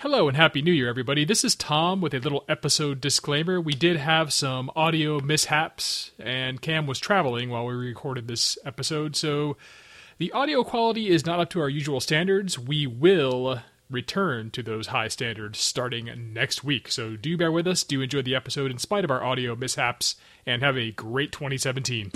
Hello and Happy New Year, everybody. This is Tom with a little episode disclaimer. We did have some audio mishaps, and Cam was traveling while we recorded this episode, so the audio quality is not up to our usual standards. We will return to those high standards starting next week, so do bear with us. Do enjoy the episode in spite of our audio mishaps, and have a great 2017.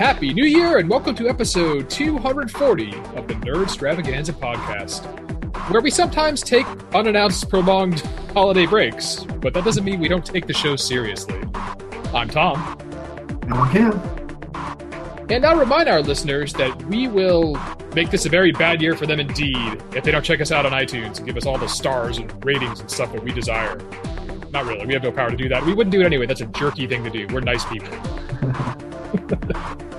Happy New Year and welcome to episode 240 of the Nerd Stravaganza podcast, where we sometimes take unannounced prolonged holiday breaks, but that doesn't mean we don't take the show seriously. I'm Tom. And I'm Cam. And I'll remind our listeners that we will make this a very bad year for them indeed if they don't check us out on iTunes and give us all the stars and ratings and stuff that we desire. Not really, we have no power to do that. We wouldn't do it anyway. That's a jerky thing to do. We're nice people.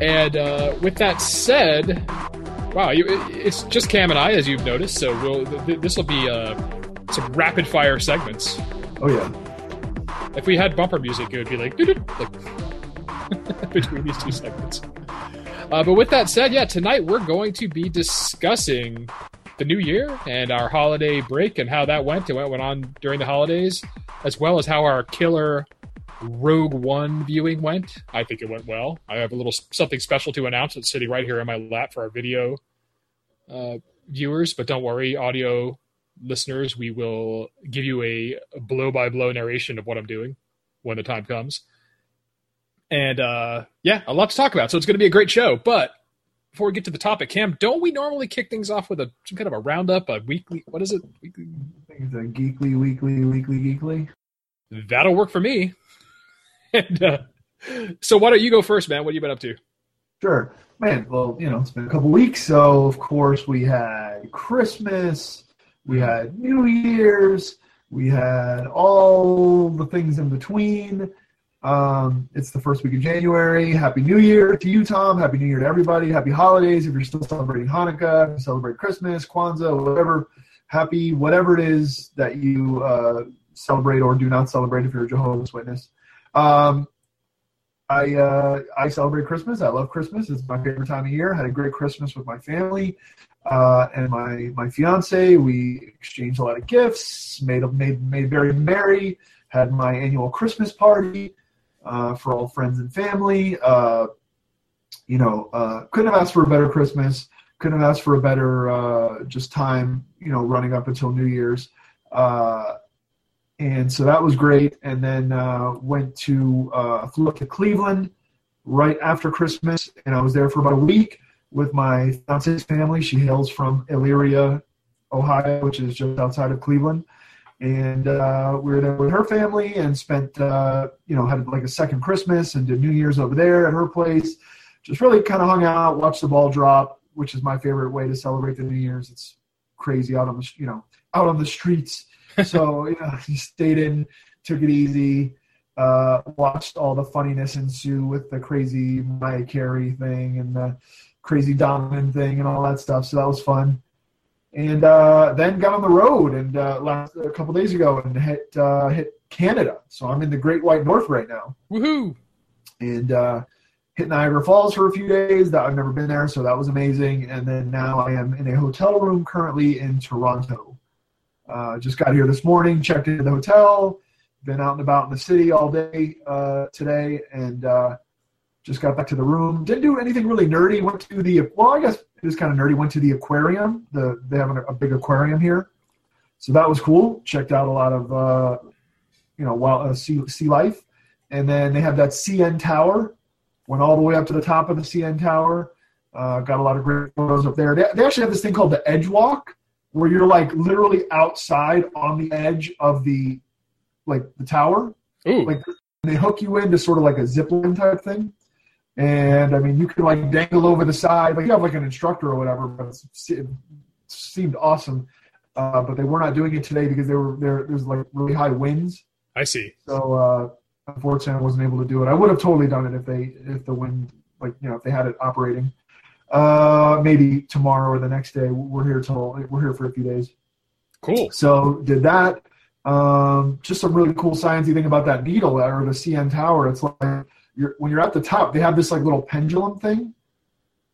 And uh, with that said, wow, you, it's just Cam and I, as you've noticed. So we'll, th- this will be uh, some rapid fire segments. Oh yeah. If we had bumper music, it would be like, like between these two segments. Uh, but with that said, yeah, tonight we're going to be discussing the new year and our holiday break and how that went and what went on during the holidays, as well as how our killer Rogue One viewing went. I think it went well. I have a little something special to announce. It's sitting right here in my lap for our video uh, viewers, but don't worry, audio listeners, we will give you a blow by blow narration of what I'm doing when the time comes. And uh, yeah, a lot to talk about. So it's going to be a great show. But before we get to the topic, Cam, don't we normally kick things off with a some kind of a roundup, a weekly? What is it? Weekly? I think it's a geekly, weekly, weekly, geekly. That'll work for me. And, uh, so why don't you go first, man? What have you been up to? Sure, man. Well, you know, it's been a couple weeks, so of course we had Christmas, we had New Year's, we had all the things in between. Um, it's the first week of January. Happy New Year to you, Tom. Happy New Year to everybody. Happy holidays if you're still celebrating Hanukkah, celebrate Christmas, Kwanzaa, whatever. Happy whatever it is that you uh, celebrate or do not celebrate if you're a Jehovah's Witness. Um, I uh, I celebrate Christmas. I love Christmas. It's my favorite time of year. I Had a great Christmas with my family uh, and my my fiance. We exchanged a lot of gifts. Made made made very merry. Had my annual Christmas party uh, for all friends and family. Uh, you know, uh, couldn't have asked for a better Christmas. Couldn't have asked for a better uh, just time. You know, running up until New Year's and so that was great. And then uh, went to uh, flew up to Cleveland right after Christmas, and I was there for about a week with my fiance's family. She hails from Elyria, Ohio, which is just outside of Cleveland. And uh, we were there with her family and spent, uh, you know, had like a second Christmas and did New Year's over there at her place. Just really kind of hung out, watched the ball drop, which is my favorite way to celebrate the New Year's. It's crazy out on the, you know, out on the streets so you know, he stayed in, took it easy, uh, watched all the funniness ensue with the crazy Mariah Carey thing and the crazy Donovan thing and all that stuff. So that was fun. And uh, then got on the road and uh, last a couple days ago and hit uh, hit Canada. So I'm in the Great White North right now. Woohoo! And uh, hit Niagara Falls for a few days. That I've never been there, so that was amazing. And then now I am in a hotel room currently in Toronto. Uh, just got here this morning, checked into the hotel, been out and about in the city all day uh, today, and uh, just got back to the room. Didn't do anything really nerdy. Went to the well, I guess it was kind of nerdy. Went to the aquarium. The they have a, a big aquarium here, so that was cool. Checked out a lot of uh, you know wild uh, sea sea life, and then they have that CN Tower. Went all the way up to the top of the CN Tower. Uh, got a lot of great photos up there. They, they actually have this thing called the Edge Walk where you're like literally outside on the edge of the like the tower. Ooh. Like they hook you into sort of like a zip line type thing. And I mean, you can like dangle over the side, like you have like an instructor or whatever. But it seemed awesome, uh, but they were not doing it today because there were there. There's like really high winds. I see. So uh, unfortunately, I wasn't able to do it. I would have totally done it if they if the wind like you know if they had it operating. Uh, maybe tomorrow or the next day. We're here till we're here for a few days. Cool. So did that. Um, just some really cool sciencey thing about that needle or the CN tower. It's like you're when you're at the top, they have this like little pendulum thing,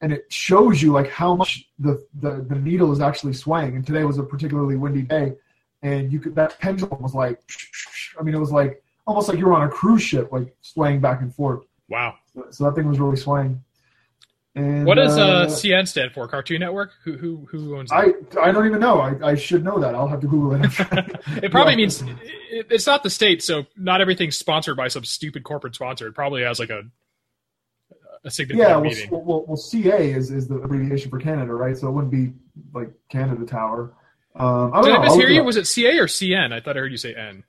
and it shows you like how much the the, the needle is actually swaying. And today was a particularly windy day, and you could that pendulum was like, I mean, it was like almost like you were on a cruise ship, like swaying back and forth. Wow. So that thing was really swaying. And, what does uh, uh, CN stand for? Cartoon Network? Who who who owns that? I I don't even know. I, I should know that. I'll have to Google it. it probably means it, it's not the state, so not everything's sponsored by some stupid corporate sponsor. It probably has like a a significant yeah. Well, meaning. well, well, CA is, is the abbreviation for Canada, right? So it wouldn't be like Canada Tower. Um, I don't Did know. I mishear you? Was it CA or CN? I thought I heard you say N.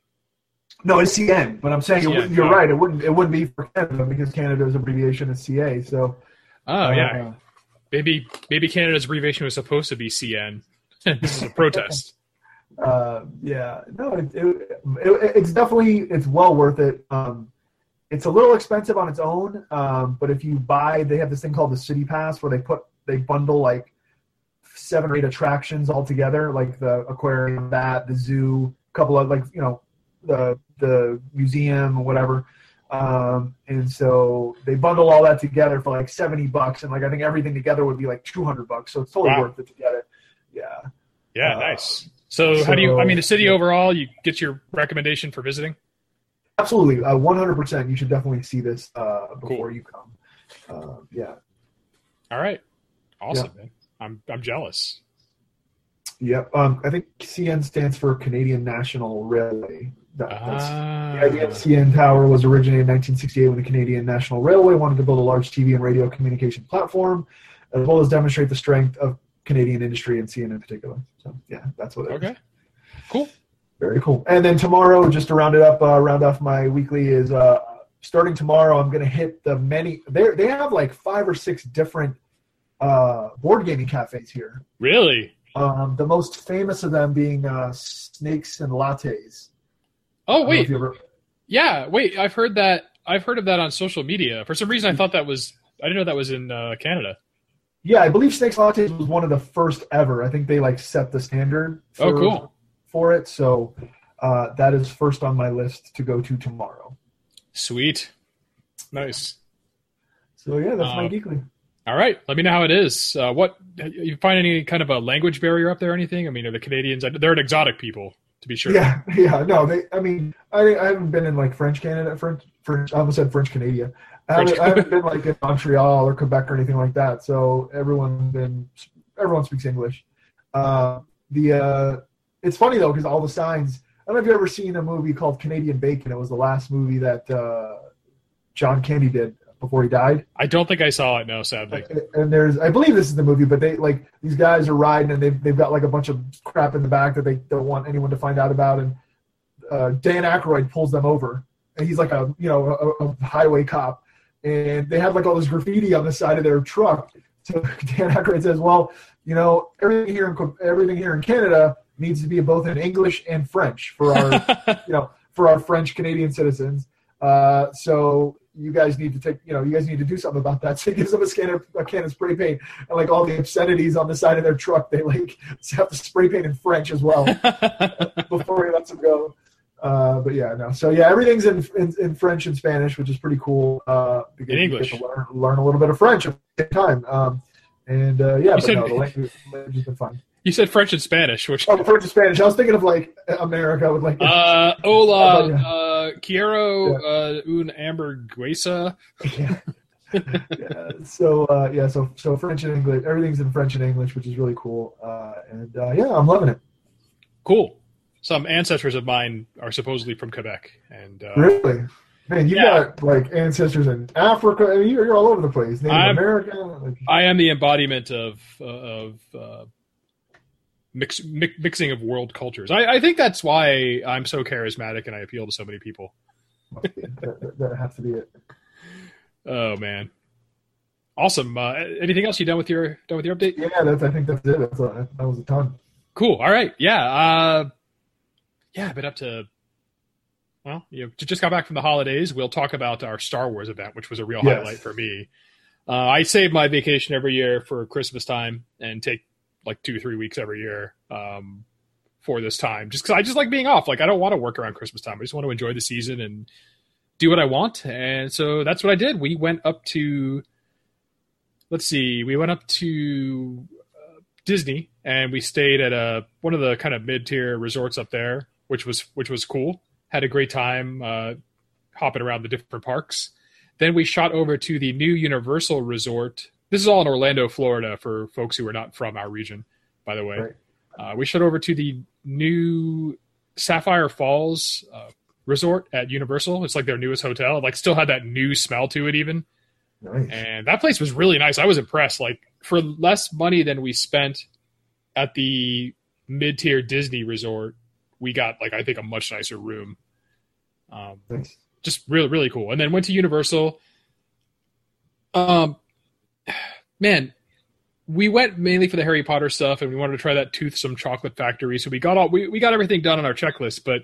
No, it's CN, but I'm saying CN, wouldn't, you're oh. right. It wouldn't. It wouldn't be for Canada because Canada's abbreviation is CA. So. Oh yeah, uh, maybe maybe Canada's abbreviation was supposed to be CN. this is a protest. uh, yeah, no, it, it, it, it's definitely it's well worth it. Um, it's a little expensive on its own, um, but if you buy, they have this thing called the City Pass where they put they bundle like seven or eight attractions all together, like the aquarium, that the zoo, a couple of like you know the the museum or whatever. Um, and so they bundle all that together for like 70 bucks. And like, I think everything together would be like 200 bucks. So it's totally Wow. worth it to get it. Yeah. Yeah, Uh, nice. So, how do you? I mean, the city overall, you get your recommendation for visiting. Absolutely, uh, 100%. You should definitely see this uh, before you come. Uh, yeah, All right, awesome, man. I'm I'm jealous. yep. Um, I think CN stands for Canadian National Railway. That, that's, Ah, the idea of CN Tower was originated in 1968 when the Canadian National Railway wanted to build a large TV and radio communication platform, as well as demonstrate the strength of Canadian industry and CN in particular. So, yeah, that's what it is. okay, cool. Very cool. And then tomorrow, just to round it up, uh, round off my weekly is uh, starting tomorrow. I'm going to hit the many. They they have like five or six different uh, board gaming cafes here. Really? Um, the most famous of them being uh, Snakes and Lattes. Oh don't know if wait, ever- yeah, wait. I've heard that. I've heard of that on social media. For some reason, I thought that was. I didn't know that was in uh, Canada. yeah, I believe Snakes Lattes was one of the first ever. I think they like set the standard. For, Oh, cool. For it, so uh, that is first on my list to go to tomorrow. Sweet, nice. So yeah, that's my Uh, geekly. All right, let me know how it is. Uh, what you find any kind of a language barrier up there? or Anything? I mean, are the Canadians? They're an exotic people, to be sure. Yeah, yeah, no, they. I mean, I, I haven't been in like French Canada, French, French. I almost said French Canada. I haven't, I haven't been like in Montreal or Quebec or anything like that. So everyone's been, everyone speaks English. Uh, the uh, it's funny though because all the signs. I don't know if you've ever seen a movie called Canadian Bacon. It was the last movie that uh, John Candy did before he died. I don't think I saw it. No, sadly. And there's, I believe this is the movie, but they like these guys are riding and they've they've got like a bunch of crap in the back that they don't want anyone to find out about. And uh, Dan Aykroyd pulls them over, and he's like a you know a, a highway cop, and they have like all this graffiti on the side of their truck. So Dan Aykroyd says, "Well, you know everything here in everything here in Canada needs to be both in English and French for our you know, for our French Canadian citizens. Uh, so you guys need to take, you know, you guys need to do something about that. So he gives them a can of, a can of spray paint and like all the obscenities on the side of their truck, they like have to spray paint in French as well before he lets them go. Uh, but yeah, no. So yeah, everything's in, in, in French and Spanish, which is pretty cool. Uh, In English. learn, learn a little bit of French at the same time. Um, and uh, yeah, but said- no, the language, language has been fun. You said French and Spanish, which Oh, French and Spanish. I was thinking of like America with like uh, hola, Yeah. uh, quiero uh, un hamburguesa. yeah. yeah. So uh, yeah, so so French and English, everything's in French and English, which is really cool. Uh, and uh, yeah, I'm loving it. Cool. Some ancestors of mine are supposedly from Quebec, and uh, Really, man, you Yeah. got like ancestors in Africa. I mean, you're, you're all over the place. Native American. Like, I am the embodiment of uh, of uh, mix, mi- mixing of world cultures. I, I think that's why I'm so charismatic and I appeal to so many people. must be it. that, that, that has to be it. Oh man, awesome. Uh, anything else you done with your done with your update? Yeah, that's. I think that's it. That's a, that was a ton. Cool. All right. Yeah. Uh, yeah. I've been up to. Well, you know, just got back from the holidays. We'll talk about our Star Wars event, which was a real Yes. highlight for me. Uh, I save my vacation every year for Christmas time and take like two, three weeks every year um, for this time, just because I just like being off. Like I don't want to work around Christmas time. I just want to enjoy the season and do what I want, and so that's what I did. We went up to, let's see, we went up to uh, Disney, and we stayed at a one of the kind of mid tier resorts up there, which was which was cool. Had a great time uh, hopping around the different parks. Then we shot over to the new Universal Resort. This is all in Orlando, Florida, for folks who are not from our region, by the way. Right. Uh, we shut over to the new Sapphire Falls uh, Resort at Universal. It's like their newest hotel. It, like still had that new smell to it, even. Nice. And that place was really nice. I was impressed. Like for less money than we spent at the mid-tier Disney resort, we got like I think a much nicer room. Um, Nice. just really really cool. And then went to Universal. Um, man, we went mainly for the Harry Potter stuff, and we wanted to try that Toothsome Chocolate Factory. So we got all we, we got everything done on our checklist, but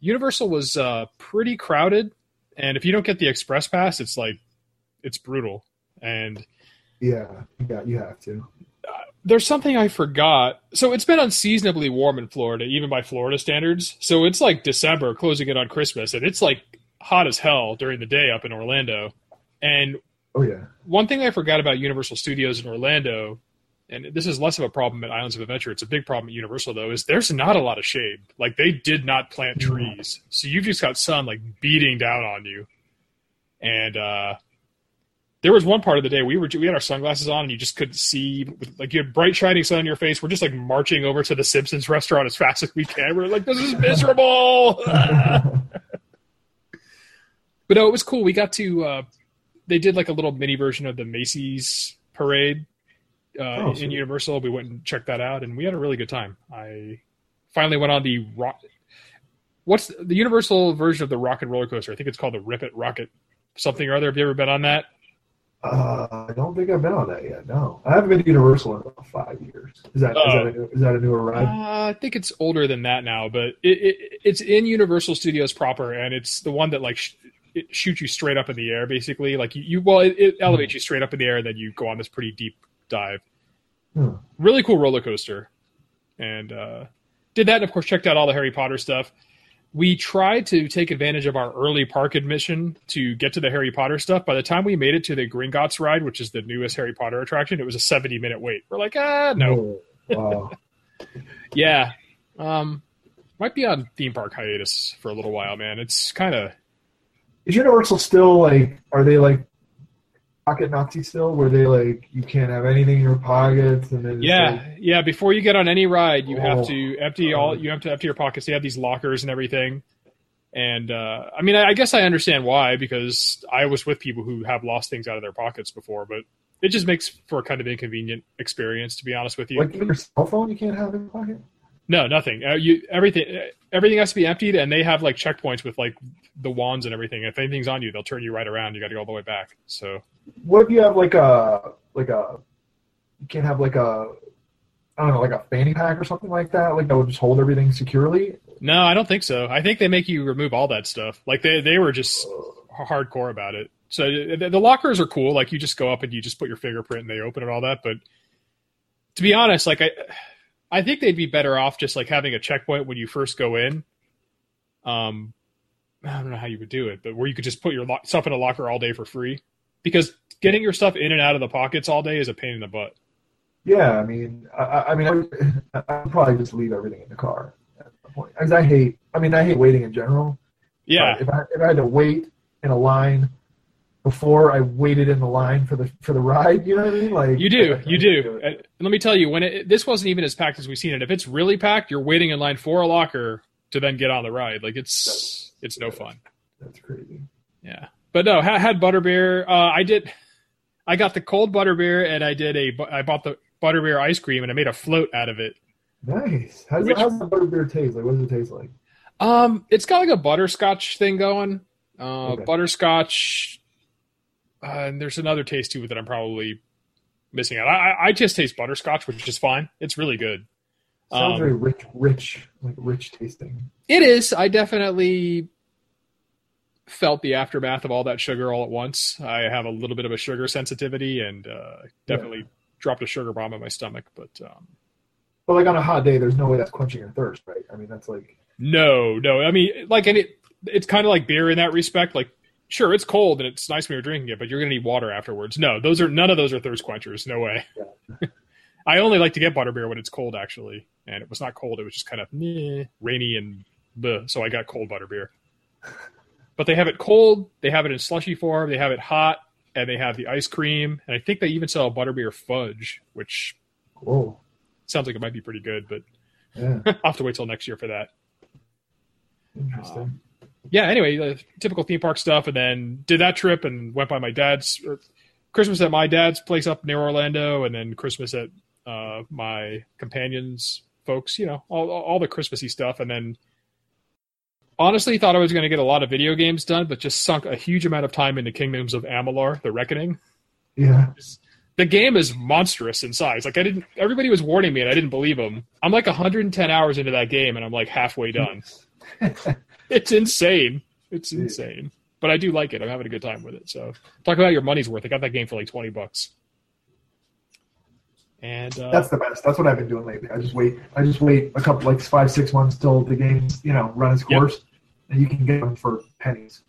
Universal was uh, pretty crowded, and if you don't get the express pass, it's like it's brutal. And Yeah, you got you have to. there's something I forgot. So it's been unseasonably warm in Florida, even by Florida standards. So it's like December, closing it on Christmas, and it's like hot as hell during the day up in Orlando. And Oh yeah. one thing I forgot about Universal Studios in Orlando, and this is less of a problem at Islands of Adventure, it's a big problem at Universal though, is there's not a lot of shade. Like they did not plant trees. So you've just got sun like beating down on you. And uh there was one part of the day we were we had our sunglasses on and you just couldn't see like you had bright shining sun in your face. We're just like marching over to the Simpsons restaurant as fast as we can. We're like, this is miserable. but no, it was cool. We got to uh they did like a little mini version of the Macy's parade uh, Oh, in sweet. Universal. We went and checked that out, and we had a really good time. I finally went on the rock. What's the Universal version of the rock and roller coaster? I think it's called the Rip It Rocket something or other. Have you ever been on that? Uh, I don't think I've been on that yet. No, I haven't been to Universal in about five years. Is that is Oh. that a, is that a newer ride? Uh, I think it's older than that now, but it, it it's in Universal Studios proper, and it's the one that like sh- it shoots you straight up in the air, basically. Like you, you well, it, it elevates you straight up in the air, and then you go on this pretty deep dive. Hmm. Really cool roller coaster, and uh, did that. And of course, checked out all the Harry Potter stuff. We tried to take advantage of our early park admission to get to the Harry Potter stuff. By the time we made it to the Gringotts ride, which is the newest Harry Potter attraction, it was a seventy minute wait. We're like, ah, no. Oh, Wow. Yeah. Um might be on theme park hiatus for a little while, man. It's kind of Is Universal still like? Are they like pocket Nazi still? Where they like you can't have anything in your pockets and then yeah, like- yeah, before you get on any ride, you Oh. have to empty all you have to empty your pockets. They have these lockers and everything. And uh I mean, I, I guess I understand why because I was with people who have lost things out of their pockets before, but it just makes for a kind of inconvenient experience to be honest with you. like even your cell phone you can't have in your pocket. No, nothing. Uh, you everything everything has to be emptied, and they have like checkpoints with like the wands and everything. If anything's on you, they'll turn you right around. You got to go all the way back. So What if you have like a like a you can't have like a I don't know like a fanny pack or something like that like that would just hold everything securely. no, I don't think so. I think they make you remove all that stuff. Like they they were just hardcore about it. So the, the lockers are cool. Like you just go up and you just put your fingerprint and they open and all that. But to be honest, like I I think they'd be better off just like having a checkpoint when you first go in. Um, I don't know how you would do it, but where you could just put your lo- stuff in a locker all day for free, because getting your stuff in and out of the pockets all day is a pain in the butt. Yeah, I mean, I- I, mean, I would, probably just leave everything in the car at that point. Because I hate, I mean, I hate waiting in general. Yeah, if I if I had to wait in a line before I waited in the line for the for the ride, you know what I mean? Like you do, you do. And let me tell you, when it, this wasn't even as packed as we've seen it. If it's really packed, you're waiting in line for a locker to then get on the ride. Like it's it's no fun. That's crazy. Yeah, but no, had, had butterbeer. Uh, I did. I got the cold butterbeer, and I did a. I bought the butterbeer ice cream, and I made a float out of it. Nice. How does, Which- how does the butterbeer taste? Like, what does it taste like? Um, it's got like a butterscotch thing going. Uh, Okay. butterscotch, uh, and there's another taste to it that I'm probably missing out. I, I- just taste butterscotch, which is fine. It's really good. Sounds Um, very rich, rich, like rich tasting. It is. I definitely felt the aftermath of all that sugar all at once. I have a little bit of a sugar sensitivity, and uh, definitely dropped a sugar bomb in my stomach. But um, But like on a hot day, there's no way that's quenching your thirst, right? I mean, that's like no, no. I mean, like, and it it's kind of like beer in that respect. Like, sure, it's cold and it's nice when you're drinking it, but you're gonna need water afterwards. No, those are none of those are thirst quenchers. No way. Yeah. I only like to get butterbeer when it's cold, actually, and it was not cold. It was just kind of meh, rainy and bleh, so I got cold butterbeer. But they have it cold. They have it in slushy form. They have it hot, and they have the ice cream. And I think they even sell butterbeer fudge, which Whoa. sounds like it might be pretty good. But Yeah. I'll have to wait till next year for that. Interesting. Um, yeah. Anyway, the typical theme park stuff, and then did that trip and went by my dad's or Christmas at my dad's place up near Orlando, and then Christmas at uh, my companions folks. You know, all all the Christmassy stuff, and then honestly thought I was going to get a lot of video games done, but just sunk a huge amount of time into Kingdoms of Amalur: The Reckoning. yeah. The game is monstrous in size. Like I didn't. Everybody was warning me, and I didn't believe them. I'm like 110 hours into that game, and I'm like halfway done. It's insane. It's insane. But I do like it. I'm having a good time with it. So talk about your money's worth. I got that game for like 20 bucks. And uh, That's the best. That's what I've been doing lately. I just wait. I just wait a couple, like five, six months till the game's, you know, run its Yep. course, and you can get them for pennies.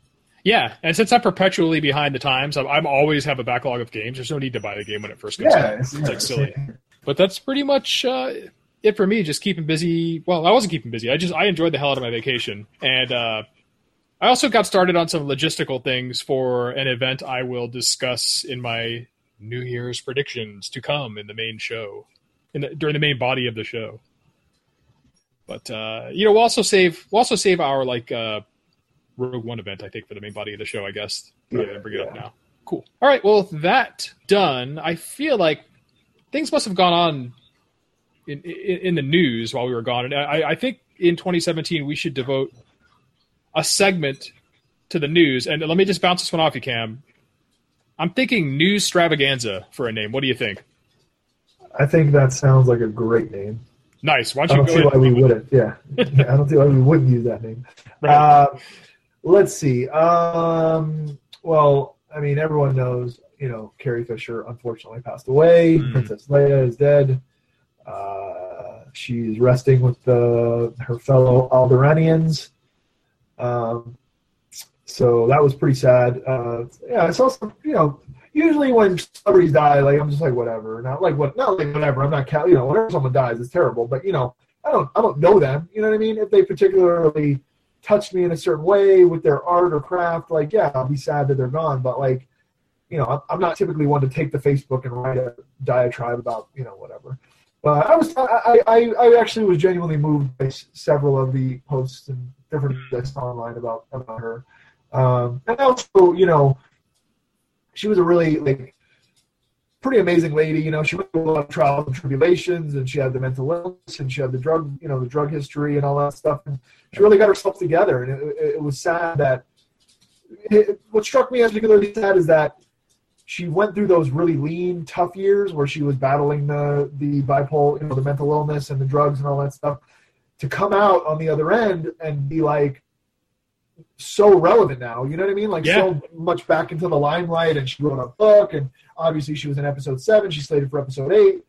yeah, and since I'm perpetually behind the times, I'm, I'm always have a backlog of games. There's no need to buy the game when it first comes out. Yeah, it's, It's yeah, like silly. But that's pretty much uh, it for me. Just keeping busy. Well, I wasn't keeping busy. I just I enjoyed the hell out of my vacation, and uh, I also got started on some logistical things for an event I will discuss in my New Year's predictions to come in the main show, in the, during the main body of the show. But uh, you know, we'll also save we'll also save our like uh, Rogue One event, I think, for the main body of the show. I guess. Than bring it up now. Cool. All right. Well, with that done, I feel like things must have gone on in, in, in the news while we were gone. And I, I think in 2017 we should devote a segment to the news. And let me just bounce this one off you, Cam. I'm thinking news stravaganza for a name. What do you think? I think that sounds like a great name. Nice. Why I don't you I don't see why we wouldn't. Yeah. yeah, I don't see why we wouldn't use that name. Right. Uh, let's see. Um, well, I mean, everyone knows, you know, Carrie Fisher unfortunately passed away. Mhm. Princess Leia is dead. Uh, she's resting with the, her fellow Alderaanians. Um, so that was pretty sad. Uh, yeah, I saw some, you know, usually when celebrities die, like I'm just like whatever. Not like what, not like whatever. I'm not, you know, whenever someone dies, it's terrible. But you know, I don't, I don't know them. You know what I mean? If they particularly touched me in a certain way with their art or craft, like yeah, I'll be sad that they're gone. But like, you know, I'm not typically one to take the Facebook and write a diatribe about you know whatever. But I was, I, I, I actually was genuinely moved by several of the posts and different things online about about her. Um, and also, you know, she was a really like pretty amazing lady. You know, she went through a lot of trials and tribulations, and she had the mental illness, and she had the drug, you know, the drug history and all that stuff. And she really got herself together. And it, it, it was sad that it, what struck me as particularly sad is that she went through those really lean, tough years where she was battling the the bipolar, you know, the mental illness and the drugs and all that stuff. To come out on the other end and be like so relevant now, you know what I mean? Like Yeah. so much back into the limelight, and she wrote a book, and obviously she was in episode seven. She's slated for episode eight,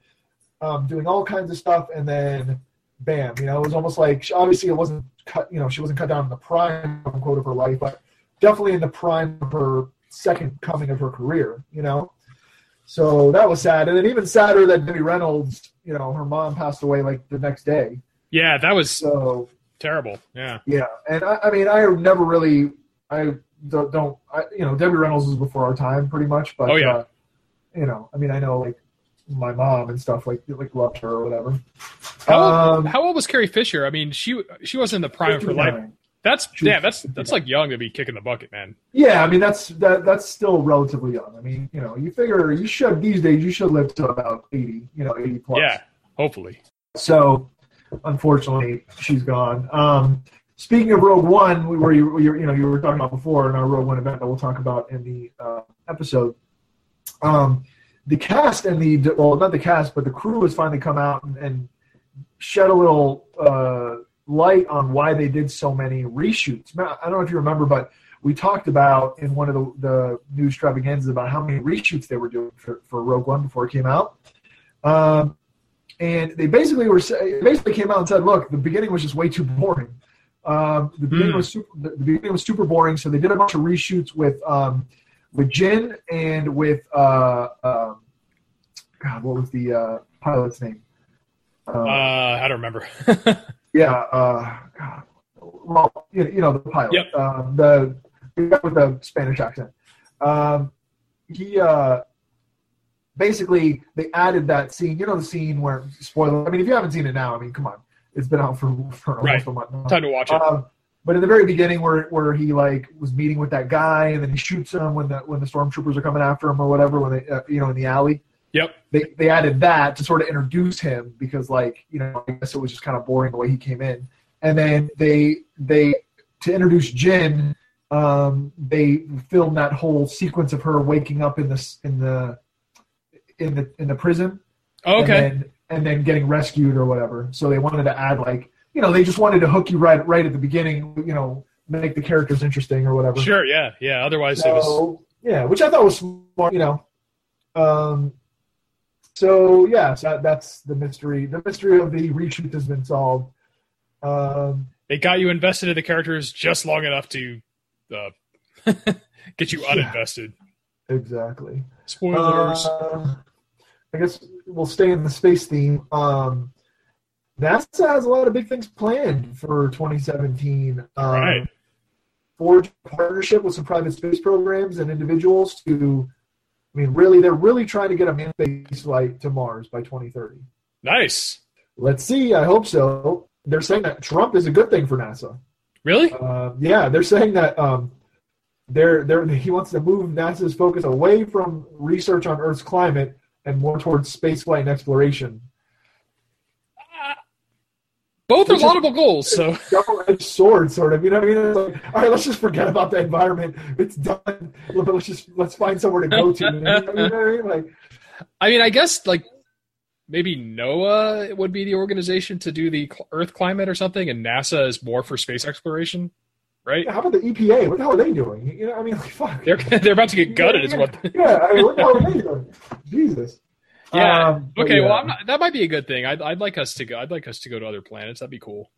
um, doing all kinds of stuff, and then bam, you know, it was almost like she, obviously it wasn't cut, you know, she wasn't cut down in the prime quote of her life, but definitely in the prime of her second coming of her career, you know. So that was sad, and then even sadder that Debbie Reynolds, you know, her mom passed away like the next day. Yeah, that was So terrible. Yeah. yeah, and I, I mean, I never really, I don't, don't I, you know, Debbie Reynolds was before our time, pretty much. But Oh, yeah. uh, you know, I mean, I know like my mom and stuff like like loved her or whatever. How old, Um, how old was Carrie Fisher? I mean, she she was in the prime of her life. 59. That's yeah, that's that's like young to be kicking the bucket, man. Yeah, I mean that's that that's still relatively young. I mean, you know, you figure you should these days you should live to about eighty, you know, eighty plus. Yeah, hopefully. So, unfortunately, she's gone. Um, speaking of Rogue One, we were you, you, you know you were talking about before in our Rogue One event that we'll talk about in the uh, episode. Um, the cast and the well, not the cast, but the crew has finally come out and, and shed a little uh, light on why they did so many reshoots. I don't know if you remember, but we talked about in one of the, the news extravaganzas about how many reshoots they were doing for, for Rogue One before it came out. Um, and they basically were say- basically came out and said, "Look, the beginning was just way too boring. Um, the beginning Hmm. was super, the, beginning was super boring, so they did a bunch of reshoots with um, with Jyn and with uh, um, God, what was the uh, pilot's name? Uh, Um, I don't remember. yeah, uh, well, you, you know the pilot, Yep. um, the, the guy with the Spanish accent. Um, he uh, basically they added that scene. You know the scene where spoiler. I mean, if you haven't seen it now, I mean, come on, it's been out for for almost Right. a month. now. Time to watch it. Um, but in the very beginning, where where he like was meeting with that guy, and then he shoots him when the when the stormtroopers are coming after him or whatever, when they uh, you know in the alley. Yep. They they added that to sort of introduce him because like you know I guess it was just kind of boring the way he came in, and then they they to introduce Jyn, um, they filmed that whole sequence of her waking up in this in the in the in the prison okay. and then, and then getting rescued or whatever. So they wanted to add like you know they just wanted to hook you right right at the beginning. You know, make the characters interesting or whatever. Sure. Yeah. Yeah. Otherwise, it was. Yeah, which I thought was smart. You know, um, so yeah, so that, that's the mystery. The mystery of the reshoot has been solved. Um, They got you invested in the characters just long enough to uh, get you Yeah. uninvested. exactly. Spoilers. Uh, I guess we'll stay in the space theme. Um, NASA has a lot of big things planned for 2017. Um, Right. Forge partnership with some private space programs and individuals to, I mean, really, they're really trying to get a manned space flight to Mars by 2030. nice. Let's see. I hope so. They're saying that Trump is a good thing for NASA. Really? Uh, yeah, they're saying that um, they're, they're, he wants to move NASA's focus away from research on Earth's climate and more towards spaceflight and exploration. Both are laudable goals. So Double-edged sword, sort of. You know what I mean? It's like, all right, let's just forget about the environment. It's done. But let's just let's find somewhere to go to. You know what I mean? Like, I mean, I guess like maybe NOAA would be the organization to do the Earth climate or something, and NASA is more for space exploration, right? how about the EPA? What the hell are they doing? You know, I mean, like, fuck. They're they're about to get gutted, is what. yeah, I mean, what the hell are they doing? Jesus. Yeah. Um, Okay, well, yeah. I'm not, that might be a good thing. I'd, I'd like us to go. I'd like us to go to other planets. That'd be cool.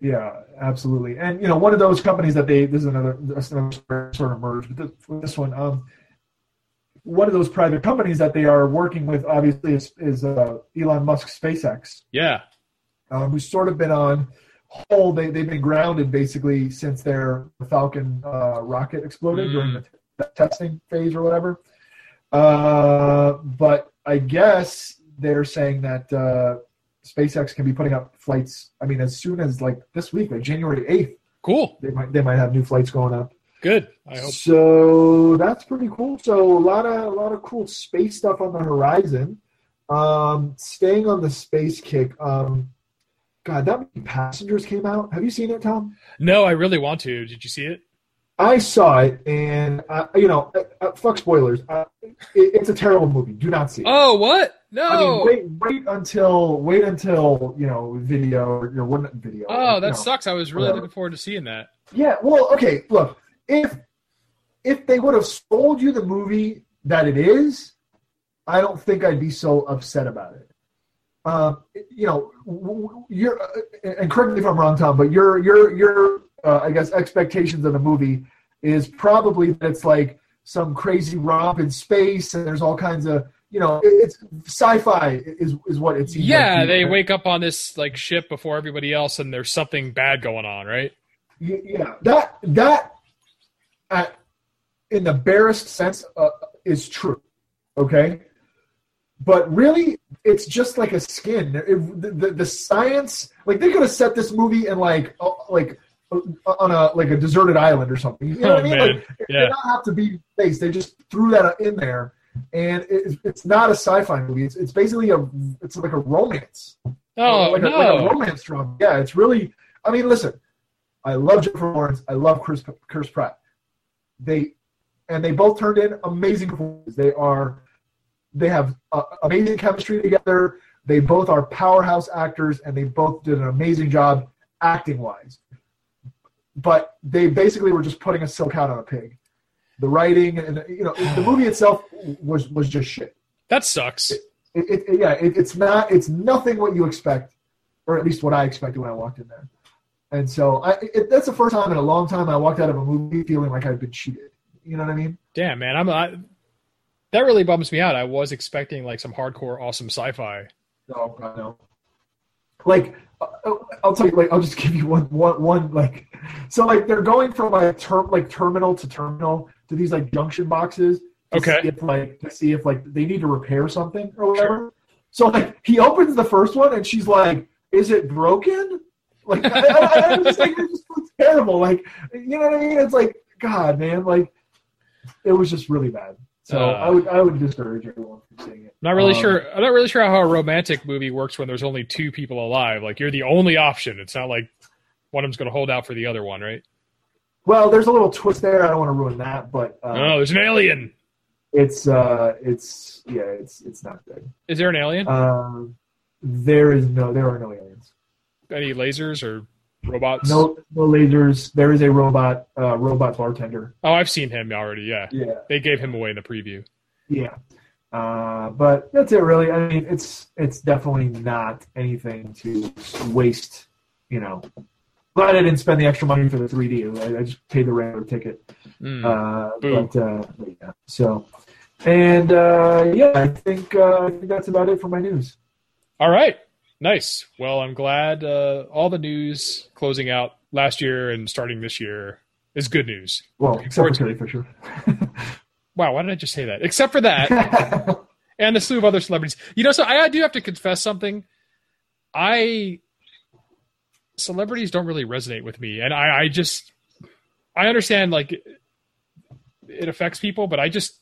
Yeah, absolutely. And you know, one of those companies that they this is another, another sort of merge, but this, this one, um, one of those private companies that they are working with, obviously, is, is uh, Elon Musk's SpaceX, Yeah. um, who's sort of been on hold. They they've been grounded basically since their Falcon uh, rocket exploded Mm. during the, the testing phase or whatever. Uh, but I guess they're saying that uh, SpaceX can be putting up flights. I mean, as soon as like this week, like January eighth, Cool. they might they might have new flights going up. Good. I hope. So that's pretty cool. So a lot of a lot of cool space stuff on the horizon. Um, staying on the space kick. Um, God, that many passengers came out. Have you seen it, Tom? No, I really want to. Did you see it? I saw it, and uh, you know, uh, uh, fuck spoilers. Uh, it, it's a terrible movie. Do not see it. Oh, what? No. I mean, wait, wait until wait until you know video or your what video. oh, that know. sucks. I was really whatever. looking forward to seeing that. Yeah, well, okay, look, if if they would have sold you the movie that it is, I don't think I'd be so upset about it. Um, you know, you're uh, and correct me if I'm wrong, Tom, but you're you're your your uh, I guess expectations of the movie is probably that it's like some crazy romp in space and there's all kinds of you know it's sci-fi is is what it's. Yeah, like they wake up on this like ship before everybody else, and there's something bad going on, right? Yeah that that uh, in the barest sense uh, is true okay but really it's just like a skin It- the, the, the science like they could have set this movie in like uh, like on a like a deserted island or something you know Oh, what i mean man. like it Yeah. did not have to be space they just threw that in there and it, it's not a sci-fi movie it's, it's basically a it's like a romance Oh like, a, like a romance drama. Yeah, it's really. I mean, listen, I love Jennifer Lawrence. I love Chris Chris Pratt. They and they both turned in amazing performances. They are they have uh, amazing chemistry together. They both are powerhouse actors, and they both did an amazing job acting wise. But they basically were just putting a silk hat on a pig. The writing and you know the movie itself was was just shit. That sucks. It, it, it- yeah, it, it's not. It's nothing what you expect, or at least what I expected when I walked in there. And so I, it, that's the first time in a long time I walked out of a movie feeling like I've been cheated. You know what I mean? Damn, man, I'm I, that really bums me out. I was expecting like some hardcore, awesome sci-fi. No, God, no. Like Uh, uh, I'll tell you, like I'll just give you one, one, one. Like so, like they're going from like term, like terminal to terminal to these like junction boxes. To Okay. See if like to see if like they need to repair something or whatever. So like he opens the first one and she's like, "Is it broken?" Like I, I, I just like, it just looks terrible. Like you know what I mean? It's like God, man. Like it was just really bad. So Uh. I would I would discourage everyone from seeing it. I'm not really Um, sure. I'm not really sure how a romantic movie works when there's only two people alive. Like you're the only option. It's not like one of them's going to hold out for the other one, right? Well, there's a little twist there. I don't want to ruin that, but uh, oh, there's an alien. it's uh, it's yeah, it's it's not good. Is there an alien? Um, there is no, there are no aliens. Any lasers or robots? No, no lasers. There is a robot, uh, robot bartender. Oh, I've seen him already. Yeah, Yeah, they gave him away in the preview. yeah. Uh, but that's it, really. I mean, it's it's definitely not anything to waste. You know, glad I didn't spend the extra money for the 3D. I, I just paid the regular ticket. Mm. Uh, but, uh, yeah, so and uh, yeah, I think uh, I think that's about it for my news. All right, nice. Well, I'm glad uh, all the news closing out last year and starting this year is good news. Well, except for Terry Fisher. Wow, why did I just say that? Except for that, and a slew of other celebrities. You know, so I, I do have to confess something. I celebrities don't really resonate with me, and I, I just I understand like it affects people, but I just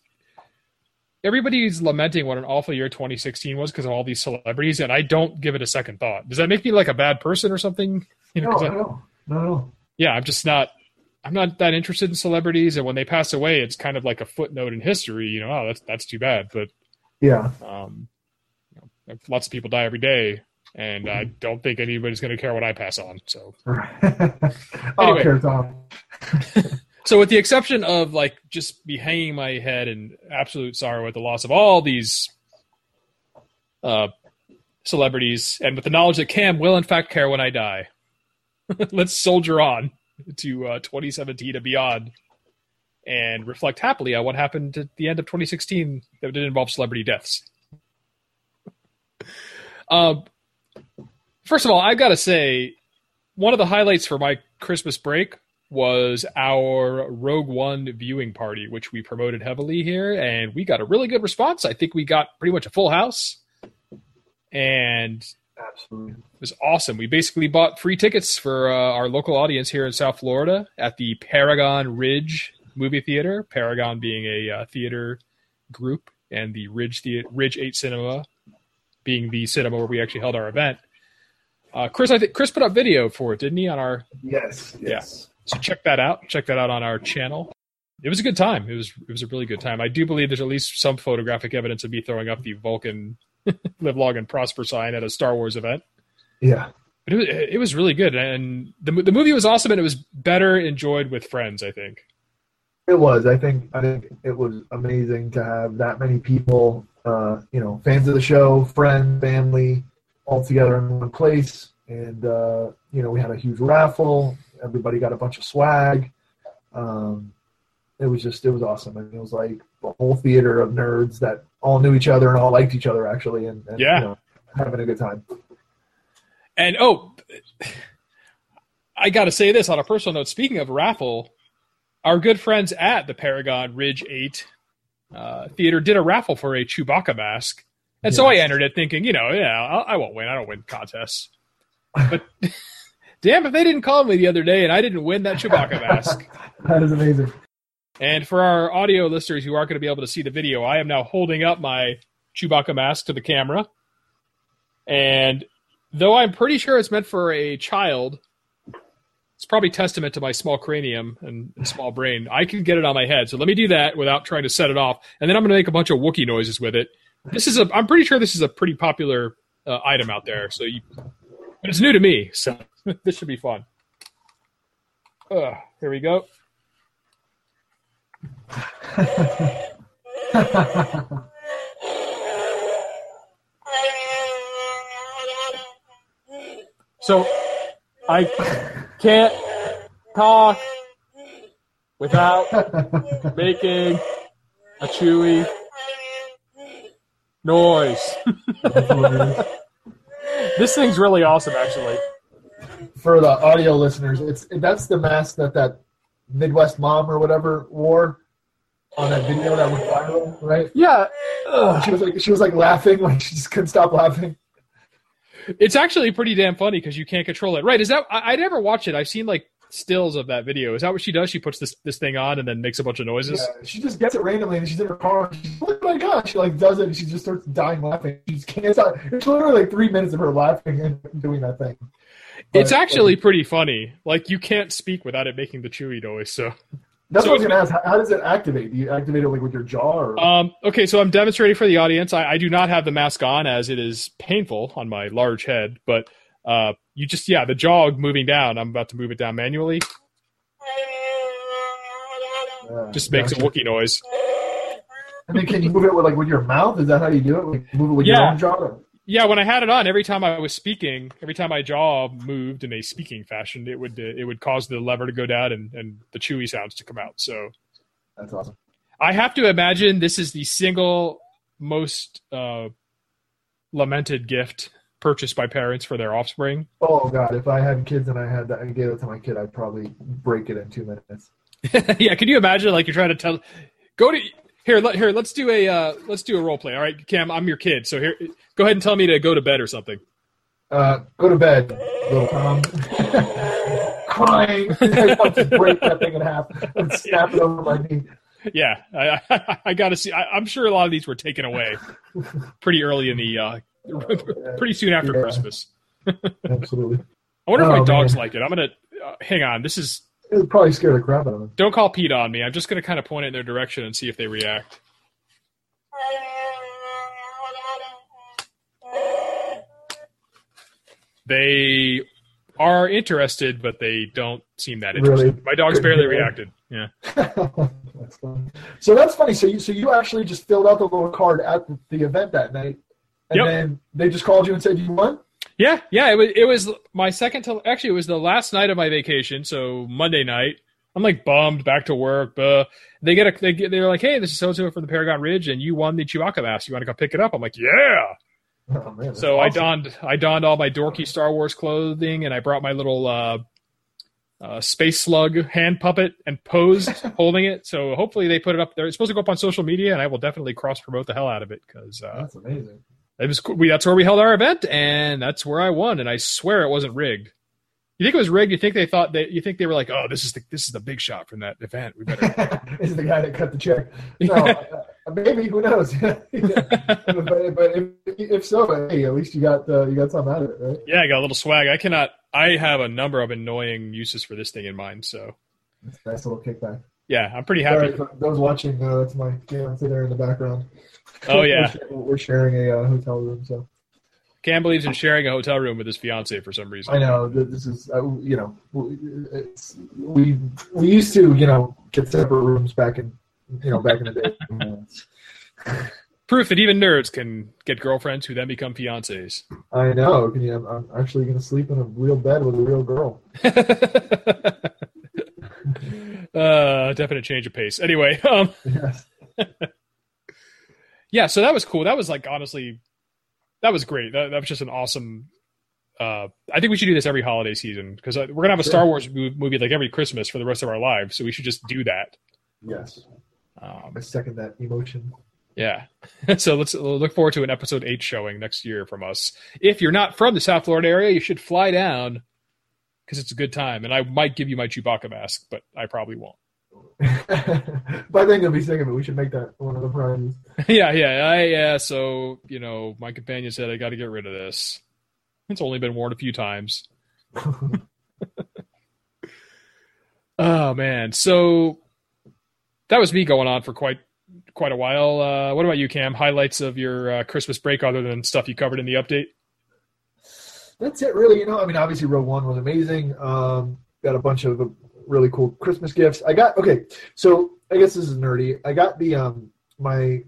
everybody's lamenting what an awful year 2016 was because of all these celebrities, and I don't give it a second thought. Does that make me like a bad person or something? You know, no, I- no, no, no. yeah, I'm just not. I'm not that interested in celebrities, and when they pass away, it's kind of like a footnote in history. You know, oh, that's that's too bad. But Yeah, um, you know, lots of people die every day, and I don't think anybody's going to care what I pass on. So, I Anyway. don't care, Tom. so with the exception of like just be hanging my head in absolute sorrow at the loss of all these uh, celebrities, and with the knowledge that Cam will in fact care when I die, let's soldier on to uh, 2017 and beyond, and reflect happily on what happened at the end of 2016 that didn't involve celebrity deaths. Um, first of all, I've got to say, one of the highlights for my Christmas break was our Rogue One viewing party, which we promoted heavily here, and we got a really good response. I think we got pretty much a full house, and Absolutely. it was awesome. We basically bought free tickets for uh, our local audience here in South Florida at the Paragon Ridge movie theater. Paragon being a uh, theater group, and the Ridge Thea- Ridge Eight Cinema being the cinema where we actually held our event. Uh, Chris, I think Chris put up video for it, didn't he? On our Yes, yes. So check that out. Check that out on our channel. It was a good time. It was it was a really good time. I do believe there's at least some photographic evidence of me throwing up the Vulcan live long and prosper sign at a Star Wars event. Yeah. But it was, it was really good, and the the movie was awesome, and it was better enjoyed with friends. I think. It was. I think. I think it was amazing to have that many people. Uh, you know, fans of the show, friends, family, all together in one place. And uh, you know, we had a huge raffle. Everybody got a bunch of swag. Um, it was just. It was awesome. I mean, it was like a whole theater of nerds that all knew each other and all liked each other actually, and, and Yeah. you know, having a good time. And oh, I got to say this on a personal note. Speaking of raffle, our good friends at the Paragon Ridge Eight uh, Theater did a raffle for a Chewbacca mask, and so I entered it thinking, you know, yeah, I, I won't win. I don't win contests. But damn, if they didn't call me the other day and I didn't win that Chewbacca mask. that is amazing. And for our audio listeners who aren't going to be able to see the video, I am now holding up my Chewbacca mask to the camera. And though I'm pretty sure it's meant for a child, it's probably testament to my small cranium and small brain. I can get it on my head. So let me do that without trying to set it off. And then I'm going to make a bunch of Wookiee noises with it. This is a, I'm pretty sure this is a pretty popular uh, item out there. So you, but it's new to me. So this should be fun. Uh, here we go. So I can't talk without making a chewy noise. this thing's really awesome, actually. For the audio listeners, it's that's the mask that that Midwest mom or whatever wore on that video that went viral, right? Yeah. She was like she was like laughing, like she just couldn't stop laughing. It's actually pretty damn funny because you can't control it. Right? Is that I, I never watched it. I've seen like stills of that video. Is that what she does? She puts this this thing on and then makes a bunch of noises. Yeah, she just gets it randomly and she's in her car. She's oh my god! She like does it and she just starts dying laughing. She just can't stop. It's literally like three minutes of her laughing and doing that thing. it's But, actually pretty funny. Like you can't speak without it making the Chewie noise. So, That's so what I was gonna ask. How, how does it activate? Do you activate it like with your jaw or? um, okay, so I'm demonstrating for the audience. I, I do not have the mask on as it is painful on my large head, but uh, you just yeah, the jaw moving down. I'm about to move it down manually. Just makes a Wookie noise. And then can you move it with like with your mouth? Is that how you do it? Like move it with your Yeah. own jaw? Yeah, when I had it on, every time I was speaking, every time my jaw moved in a speaking fashion, it would uh, it would cause the lever to go down and, and the Chewie sounds to come out. So That's awesome. I have to imagine this is the single most uh, lamented gift purchased by parents for their offspring. Oh god, if I had kids and I had that, I gave it to my kid, I'd probably break it in two minutes. yeah, can you imagine? Like you're trying to tell, go to here. Let, here, let's do a uh, let's do a role play. All right, Cam, I'm your kid, so here, go ahead and tell me to go to bed or something. Uh, go to bed, little Tom. Crying. I want to break that thing in half and snap it over my knee. Yeah, I, I, I got to see. I, I'm sure a lot of these were taken away pretty early in the, uh, pretty soon after Yeah. Christmas. Absolutely. I wonder if my Oh, dogs man. like it. I'm gonna uh, hang on. This is It probably scare the crap out of them. don't call Pete on me. I'm just gonna kind of point it in their direction and see if they react. They are interested, but they don't seem that interested. Really? My dog's barely reacted. Yeah. that's. So that's funny. So you so you actually just filled out the little card at the event that night, and Yep. then they just called you and said you won. Yeah, yeah. It was it was my second to actually it was the last night of my vacation, so Monday night. I'm like bummed back to work. But they get a they get they're like, hey, this is so so from the Paragon Ridge, and you won the Chewbacca mask. You want to come pick it up? I'm like, yeah. Oh, man, So I donned I donned all my dorky Star Wars clothing, and I brought my little uh, uh, space slug hand puppet and posed holding it. So hopefully they put it up there. It's supposed to go up on social media, and I will definitely cross promote the hell out of it because uh, That's amazing. It was we that's where we held our event, and that's where I won. And I swear it wasn't rigged. You think it was rigged? You think they thought that? You think they were like, "Oh, this is the this is the big shot from that event. We better." this is the guy that cut the check. No, uh, maybe who knows? but but if, if so, hey, at least you got uh, you got something out of it, right? yeah, I got a little swag. I cannot. I have a number of annoying uses for this thing in mind. So That's a nice little kickback. yeah, I'm pretty happy. Sorry, those watching, uh, that's my fiance there in the background. Oh yeah, we're, sh- we're sharing a uh, hotel room, so Cam believes in sharing a hotel room with his fiance for some reason. I know this is uh, you know we we used to you know get separate rooms back in you know back in the day. Proof that even nerds can get girlfriends who then become fiancés. I know. I'm, I'm actually going to sleep in a real bed with a real girl. uh, definite change of pace. Anyway, um, Yes. yeah, so that was cool. That was like honestly, that was great. That, that was just an awesome. Uh, I think we should do this every holiday season because we're gonna have a Sure. Star Wars movie like every Christmas for the rest of our lives. So we should just do that. Yes. Um, I second that emotion. yeah. so let's look forward to an episode eight showing next year from us. If you're not from the South Florida area, you should fly down because it's a good time. And I might give you my Chewbacca mask, but I probably won't. But I think you'll be sick of it. We should make that one of the prizes. yeah, yeah, I yeah. So you know, my companion said I got to get rid of this. It's only been worn a few times. Oh man, so that was me going on for quite quite a while. Uh, what about you, Cam? Highlights of your uh, Christmas break, other than stuff you covered in the update? That's it, really. You know, I mean, obviously, Rogue One was amazing. Um, got a bunch of really cool Christmas gifts. I got okay. So I guess this is nerdy. I got the um my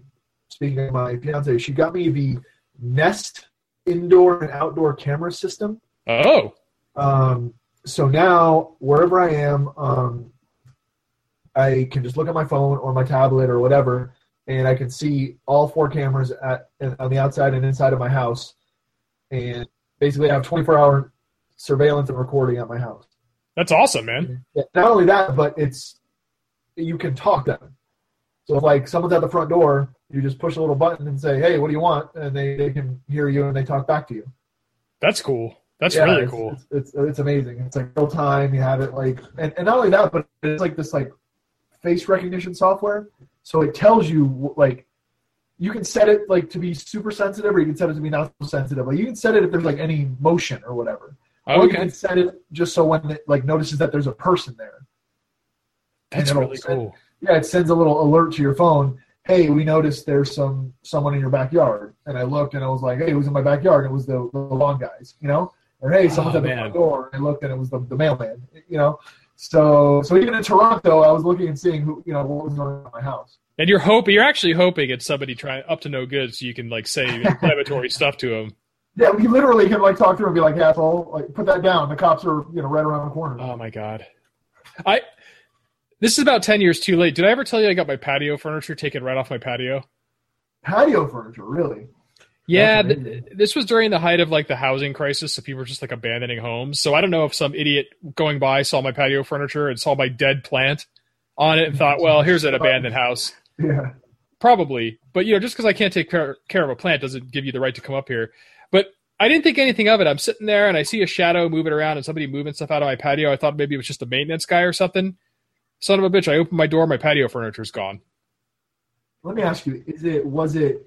speaking of my fiance, she got me the Nest indoor and outdoor camera system. Oh, Um, so now wherever I am, um, I can just look at my phone or my tablet or whatever, and I can see all four cameras at on the outside and inside of my house, and basically I have 24 hour surveillance and recording at my house. That's awesome, man. Yeah, Not only that, but it's you can talk them. So if like someone's at the front door, you just push a little button and say, "Hey, what do you want?" and they, they can hear you and they talk back to you. That's cool. That's Yeah, really it's, cool. It's, it's it's amazing. It's like real time. You have it like, and, and not only that, but it's like this like face recognition software. So it tells you like you can set it like to be super sensitive, or you can set it to be not so sensitive. Like you can set it if there's like any motion or whatever. Or you can set it just so when it like notices that there's a person there. that's really send- cool. Yeah, it sends a little alert to your phone. Hey, we noticed there's some someone in your backyard, and I looked and I was like, hey, who's in my backyard? And it was the, the lawn guys, you know. Or hey, someone's Oh, at the front door, and I looked and it was the, the mailman, you know. So so even in Toronto, I was looking and seeing who you know what was going on in my house. And you're hoping you're actually hoping it's somebody trying up to no good, so you can like say inflammatory stuff to them. Yeah, we literally can like talk to him and be like, asshole, like put that down. The cops are you know right around the corner. Oh my god. I this is about ten years too late. Did I ever tell you I got my patio furniture taken right off my patio? Patio furniture, really? Yeah, th- this was during the height of like the housing crisis, so people were just like abandoning homes. So I don't know if some idiot going by saw my patio furniture and saw my dead plant on it and thought, well, here's an abandoned house. Yeah. Probably, but you know, just because I can't take care, care of a plant doesn't give you the right to come up here. I didn't think anything of it. I'm sitting there and I see a shadow moving around and somebody moving stuff out of my patio. I thought maybe it was just a maintenance guy or something. Son of a bitch! I open my door, my patio furniture's gone. Let me ask you: Is it was it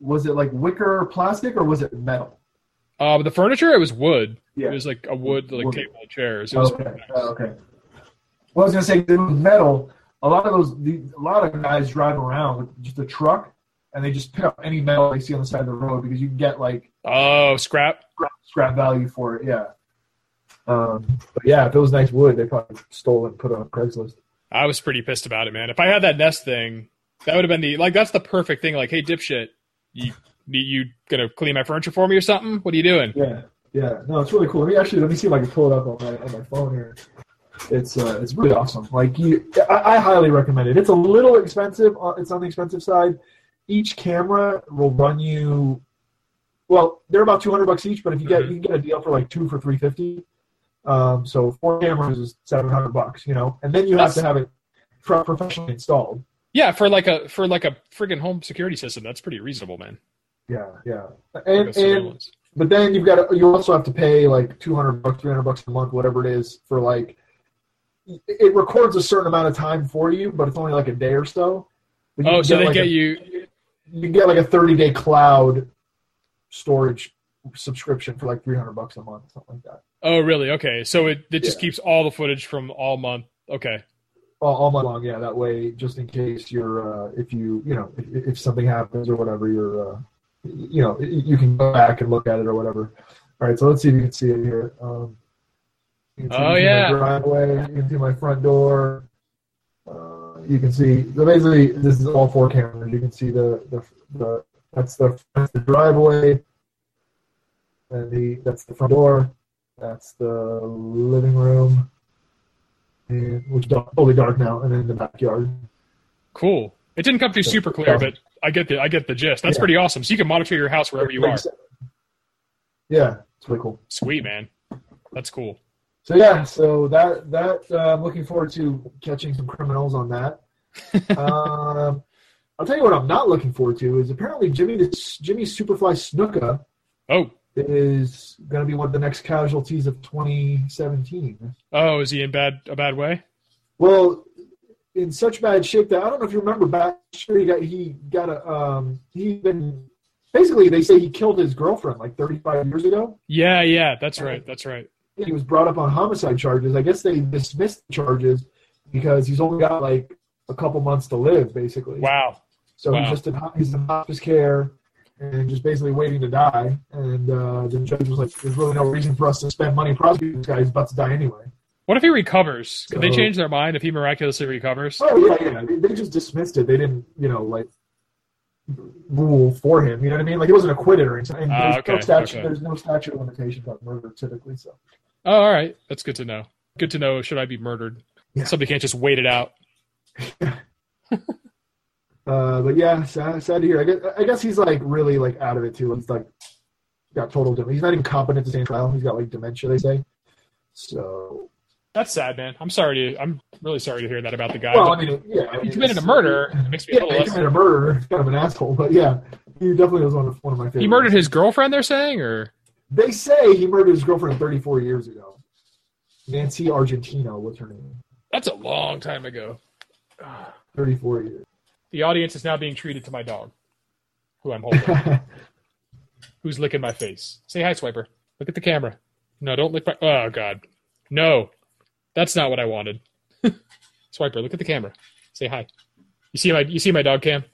was it like wicker plastic or was it metal? Uh, the furniture, it was wood. Yeah. It was like a wood, like Wood. table and chairs. It was Okay. Oh, okay. Well, I was gonna say metal. A lot of those, the, a lot of guys drive around with just a truck, and they just pick up any metal they see on the side of the road because you can get like oh scrap. scrap, scrap value for it. Yeah. Um, but yeah, if it was nice wood, they probably stole it and put it on Craigslist. I was pretty pissed about it, man. If I had that Nest thing, that would have been the like. That's the perfect thing. Like, hey, dipshit, you you, gonna clean my furniture for me or something? What are you doing? Yeah, yeah. No, it's really cool. Let me actually let me see if I can pull it up on my on my phone here. It's uh, it's really awesome. Like you, I, I highly recommend it. It's a little expensive. uh, It's on the expensive side. Each camera will run you. Well, they're about two hundred bucks each, but if you get Mhm. you can get a deal for like two for three fifty. Um, so four cameras is seven hundred bucks, you know, and then you have to have it pro- professionally installed. Yeah, for like a for like a friggin' home security system, that's pretty reasonable, man. Yeah, yeah, and and. But then you've got to, you also have to pay like 200 bucks, 300 bucks a month, whatever it is for like, it records a certain amount of time for you, but it's only like a day or so. Oh, so they like get a, you. You get like a 30 day cloud storage subscription for like 300 bucks a month, something like that. Oh, really? Okay, so it it just Yeah. keeps all the footage from all month. Okay, All, all month long, yeah. That way, just in case you're, uh, if you, you know, if, if something happens or whatever, you're, uh, you know, you can go back and look at it or whatever. All right, so let's see if you can see it here. Um, you can see Oh, my yeah. driveway. You can see my front door. You can see. So basically, this is all four cameras. You can see the the, the that's the that's the driveway, and the that's the front door. That's the living room, and which is totally dark now, and then the backyard. cool. It didn't come through super clear, but I get the I get the gist. That's Yeah. pretty awesome. So you can monitor your house wherever you are. Yeah, it's really cool. Sweet man, that's cool. So yeah, so that that uh, I'm looking forward to catching some criminals on that. um, I'll tell you what I'm not looking forward to is apparently Jimmy the, Jimmy Superfly Snuka Oh, is going to be one of the next casualties of 2017. oh, is he in bad a bad way? Well, in such bad shape that I don't know if you remember back sure he got he got a um he been basically they say he killed his girlfriend like 35 years ago. Yeah, yeah, that's right, that's right. He was brought up on homicide charges. I guess they dismissed the charges because he's only got like a couple months to live, basically. Wow. So wow. he's just in, he's in hospice care and just basically waiting to die. And uh, the judge was like, "There's really no reason for us to spend money prosecuting this guy. He's about to die anyway." What if he recovers? Could they change their mind if he miraculously recovers? Oh yeah, yeah. They, they just dismissed it. They didn't, you know, like rule for him. You know what I mean? Like he wasn't acquitted or anything. And Ah, there's no okay, statute. okay. There's no statute of limitations on murder typically. So Oh, all right. That's good to know. Good to know. Should I be murdered? Yeah. Somebody can't just wait it out. Uh, but yeah, sad, sad to hear. I guess, I guess he's like really like out of it too. He's like got total. He's not even competent to stand trial. He's got like dementia. They say. So That's sad, man. I'm sorry to. I'm really sorry to hear that about the guy. well, I mean, yeah. I he committed a murder, it makes me a little he less. committed a murder. He's kind of an asshole, but yeah, he definitely was one of one of my favorites. He murdered his girlfriend. They're saying, or They say he murdered his girlfriend 34 years ago. Nancy Argentino was her name. that's a long time ago. 34 years. The audience is now being treated to my dog, who I'm holding, who's licking my face. Say hi, Swiper. Look at the camera. No, don't lick my. Oh God, no, that's not what I wanted. Swiper, look at the camera. Say hi. You see my you see my dog cam?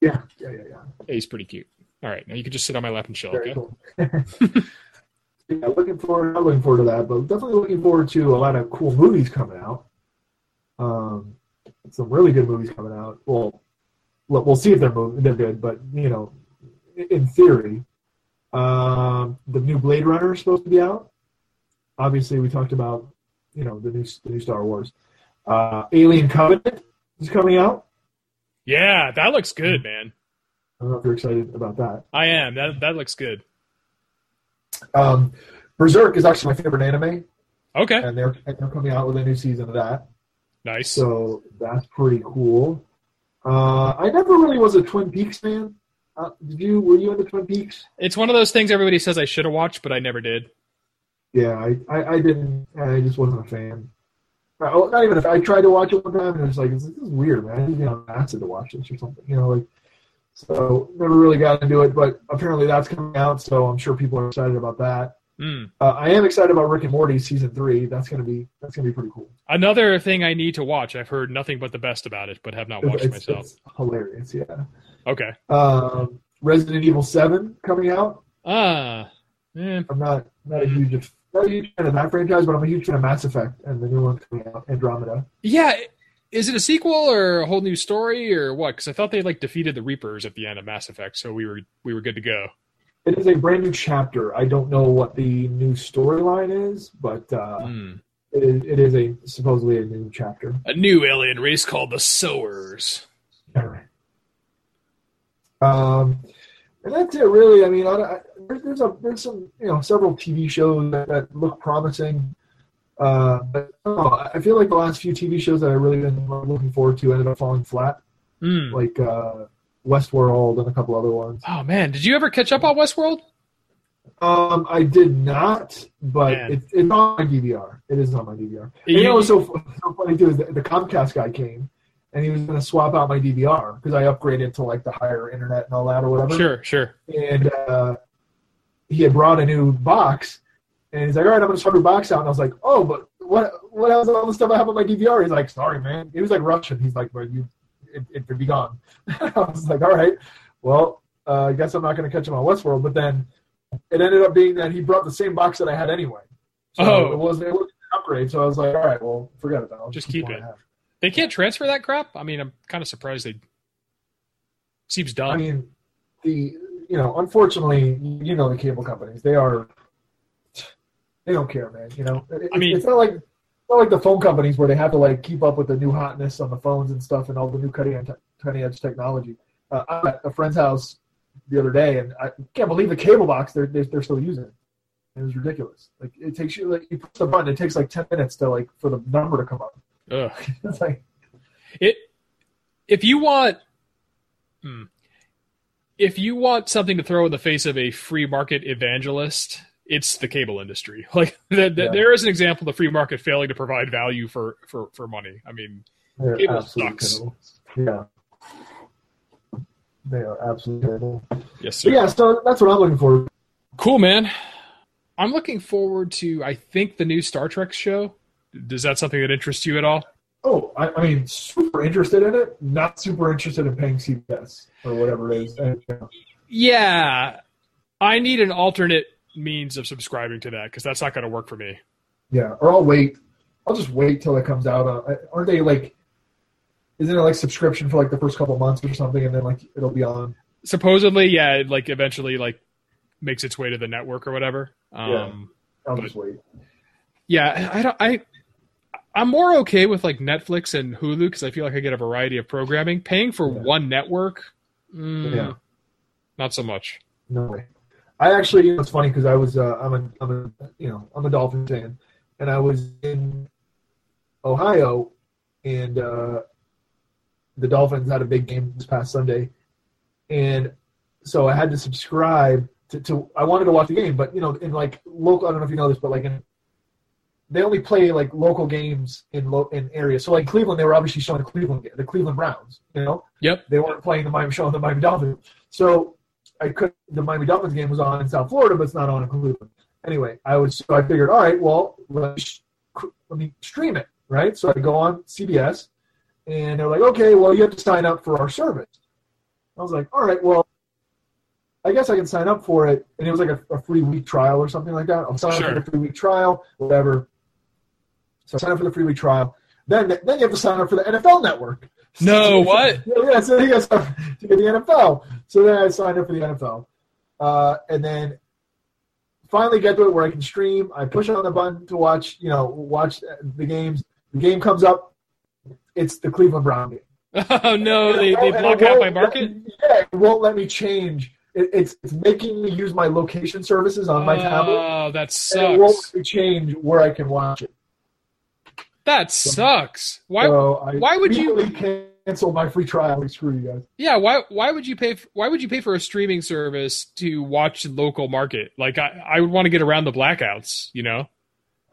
yeah, yeah, yeah, yeah. He's pretty cute. All right, now you can just sit on my lap and chill. Very Okay. cool. yeah, looking forward. Not looking forward to that, but definitely looking forward to a lot of cool movies coming out. Um, some really good movies coming out. Well, we'll we'll see if they're movie, they're good, but you know, in- in theory, um, the new Blade Runner is supposed to be out. Obviously, we talked about you know the new the new Star Wars. Uh, Alien Covenant is coming out. Yeah, that looks good, man. I don't know if you're excited about that. I am. That that looks good. Um, Berserk is actually my favorite anime, Okay, and they're and they're coming out with a new season of that. nice. So that's pretty cool. Uh, I never really was a Twin Peaks fan. Uh, did you? Were you into Twin Peaks? It's one of those things everybody says I should have watched, but I never did. Yeah, I, I, I didn't. I just wasn't a fan. Uh, well, Not even if I tried to watch it one time, and it was like, this is weird, man. I need to be on acid to watch this or something. You know, like. So never really got into it, but apparently that's coming out, so I'm sure people are excited about that. Mm. Uh, I am excited about Rick and Morty season three. That's gonna be that's gonna be pretty cool. Another thing I need to watch. I've heard nothing but the best about it, but have not watched It's, myself. it's hilarious, yeah. Okay. Um, Resident Evil Seven coming out. Ah. Eh. I'm not not a huge not a huge fan of that franchise, but I'm a huge fan of Mass Effect and the new one coming out, Andromeda. Yeah. Is it a sequel or a whole new story or what? Because I thought they like defeated the Reapers at the end of Mass Effect, so we were we were good to go. It is a brand new chapter. I don't know what the new storyline is, but uh, Mm. it is it is a supposedly a new chapter. A new alien race called the Sowers. All right. Um, and that's it, really. I mean, I, I, there's there's, a, there's some you know several TV shows that, that look promising. Uh, but I, I feel like the last few TV shows that I really been looking forward to ended up falling flat, Mm. like uh, Westworld and a couple other ones. Oh man, did you ever catch up on Westworld? Um, I did not, but it, it's on my DVR. It is on my DVR. And You- you know what's so, so funny too is the, the Comcast guy came and he was going to swap out my DVR because I upgraded to like the higher internet and all that or whatever. Sure, sure. And uh, he had brought a new box, and he's like, "All right, I'm going to swap your box out." And I was like, "Oh, but what? What else? All the stuff I have on my DVR?" He's like, "Sorry, man." He was like Russian. He's like, "But you, it, it could be gone." I was like, "All right, well, uh, I guess I'm not going to catch him on Westworld." But then it ended up being that he brought the same box that I had anyway. So Oh. it wasn't it wasn't an upgrade. So I was like, "All right, well, forget about it. I'll Just keep what it. I have." They can't transfer that crap. I mean, I'm kind of surprised they. Seems dumb. I mean, the you know, unfortunately, you know, the cable companies they are they don't care, man. You know, It- I mean- it's not like it's not like the phone companies where they have to like keep up with the new hotness on the phones and stuff and all the new cutting edge, cutting edge technology. Uh, I'm at a friend's house the other day, and I can't believe the cable box they're they're, they're still using. It was ridiculous. Like it takes you like you push the button, it takes like ten minutes to like for the number to come up. Ugh. It's like It. If you want. Hmm. If you want something to throw in the face of a free market evangelist, it's the cable industry. Like th- th- Yeah. there is an example of the free market failing to provide value for for for money. I mean, they're Cable sucks. terrible. Yeah. They are absolutely terrible. yes, sir. yeah, so that's what I'm looking for. Cool, man. I'm looking forward to. I think the new Star Trek show. Does that something that interests you at all? Oh, I, I mean, super interested in it. Not super interested in paying CBS or whatever it is. And, know, Yeah, I need an alternate means of subscribing to that because that's not going to work for me. yeah, or I'll wait. I'll just wait till it comes out. Uh, aren't they like? Isn't it like subscription for like the first couple months or something, and then like it'll be on? Supposedly, yeah, it like eventually like makes its way to the network or whatever. Um, I'll But- just wait. Yeah, I don't. I I'm more okay with like Netflix and Hulu because I feel like I get a variety of programming. Paying for Yeah. one network, mm, Yeah. not so much. No way. I actually, you know, it's funny because I was, uh, I'm a, I'm a, you know, I'm a Dolphins fan, and I was in Ohio, and uh, the Dolphins had a big game this past Sunday, and so I had to subscribe to, to I wanted to watch the game, but you know, in like local, I don't know if you know this, but like in they only play like local games in lo- in areas. So like Cleveland, they were obviously showing the Cleveland the Cleveland Browns, you know. Yep. They weren't playing the Miami showing the Miami Dolphins. So I could the Miami Dolphins game was on in South Florida, but it's not on in Cleveland. Anyway, I was so I figured, all right, well, let me, let me stream it, right? So I go on CBS, and they're like, okay, well, you have to sign up for our service. I was like, all right, well, I guess I can sign up for it, and it was like a, a free week trial or something like that. I'll sign Sure. up for the free week trial, whatever. So I sign up for the free week trial. Then, then you have to sign up for the NFL Network. No, what? Yeah, so you got to get the NFL. So then I signed up for the NFL, uh, and then finally get to it where I can stream. I push on the button to watch, you know, watch the games. The game comes up. It's the Cleveland Brown game. Oh no, they, And they won't- block out my market. me- yeah, it won't let me change. It, it's it's making me use my location services on my tablet. Oh, that sucks. And it won't let me change where I can watch it. That sucks. Why? so why would you- cancel my free trial? Screw you guys. Yeah, why? Why would you pay? f why would you pay for a streaming service to watch local market? Like I, I would want to get around the blackouts. You know.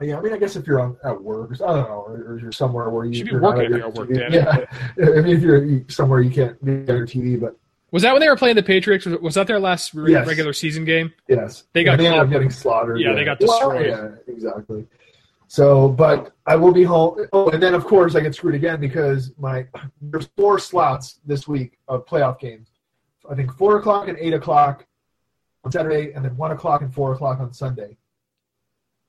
Yeah, I mean, I guess if you're on at work, or, I don't know, or, or you're somewhere where you Should be not working at your you're at work, TV. damn it. Yeah, I mean, if you're somewhere you can't be on your TV, but Was that when they were playing the Patriots? Was, that their last re- Yes. regular season game? yes, They got And they ended up getting slaughtered. Yeah, they got Well, destroyed. yeah, exactly. So, but I will be home. Oh, and then of course I get screwed again because my there's four slots this week of playoff games. I think four o'clock and eight o'clock on Saturday, and then one o'clock and four o'clock on Sunday.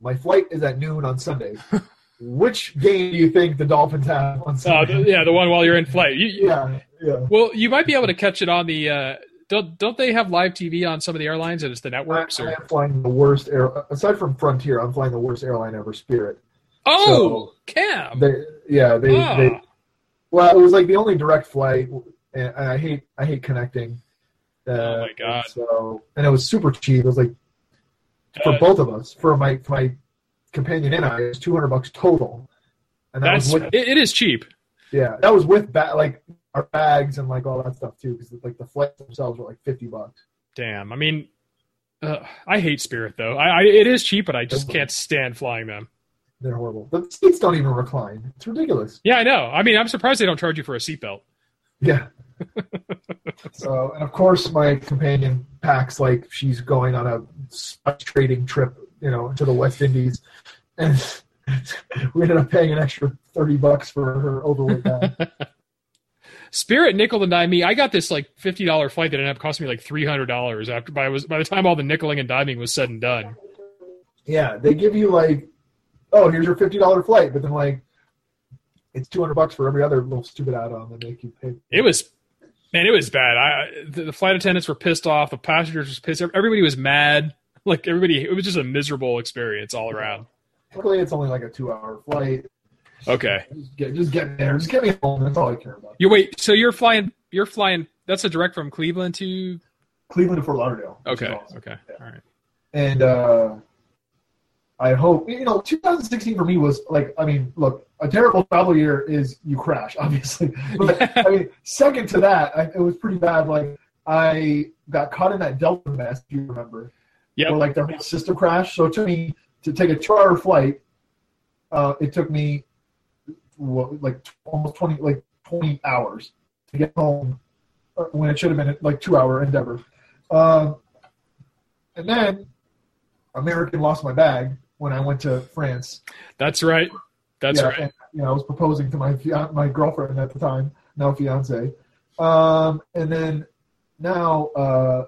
My flight is at noon on Sunday. Which game do you think the Dolphins have on Uh, Sunday? the- yeah, the one while you're in flight. You, you- yeah, yeah. Well, you might be able to catch it on the. Uh, don't don't they have live TV on some of the airlines and it's the networks? I Or am flying the worst air aside from Frontier. I'm flying the worst airline ever, Spirit. oh, Cam. They, yeah, they, Ah. they. Well, it was like the only direct flight, and I hate, I hate connecting. Uh, Oh, my God. So, and it was super cheap. It was like for Uh, both of us, for my for my companion and I, it was two hundred bucks total. And that that's was with, it, it is cheap. yeah, that was with ba- like our bags and like all that stuff too, because like the flights themselves were like fifty bucks. Damn. I mean, uh, I hate Spirit though. I, I it is cheap, but I just can't stand flying them. They're horrible. The seats don't even recline. It's ridiculous. Yeah, I know. I mean, I'm surprised they don't charge you for a seatbelt. Yeah. so, and of course, my companion packs like she's going on a trading trip, you know, to the West Indies, and we ended up paying an extra thirty bucks for her overweight bag. Spirit nickel and dime me. I got this like fifty dollar flight that ended up costing me like three hundred dollars after by was by the time all the nickeling and diming was said and done. yeah, they give you like, oh, here's your fifty dollar flight, but then like, it's two hundred bucks for every other little stupid add-on that they make you pay. It was man, it was bad. I the, the flight attendants were pissed off. The passengers were pissed. Off. Everybody was mad. Like everybody, it was just a miserable experience all around. Luckily, it's only like a two-hour flight. Okay, Just get, just get me there. Just get me home. That's all I care about. you wait. So you're flying. You're flying. That's a direct from Cleveland to. Cleveland to Fort Lauderdale. Okay. awesome. Okay. All right. and uh, I hope you know 2016 for me was like I mean look a terrible travel year is you crash obviously but I mean second to that I, it was pretty bad like I got caught in that Delta mess if you remember where like their whole system crashed so it took me to take a two hour flight uh, it took me what, like almost 20 like 20 hours to get home uh, when it should have been like two hour endeavor um, and then American lost my bag when I went to France. That's right. That's yeah, right. And, you know, I was proposing to my my girlfriend at the time, now fiance. Um, and then now uh,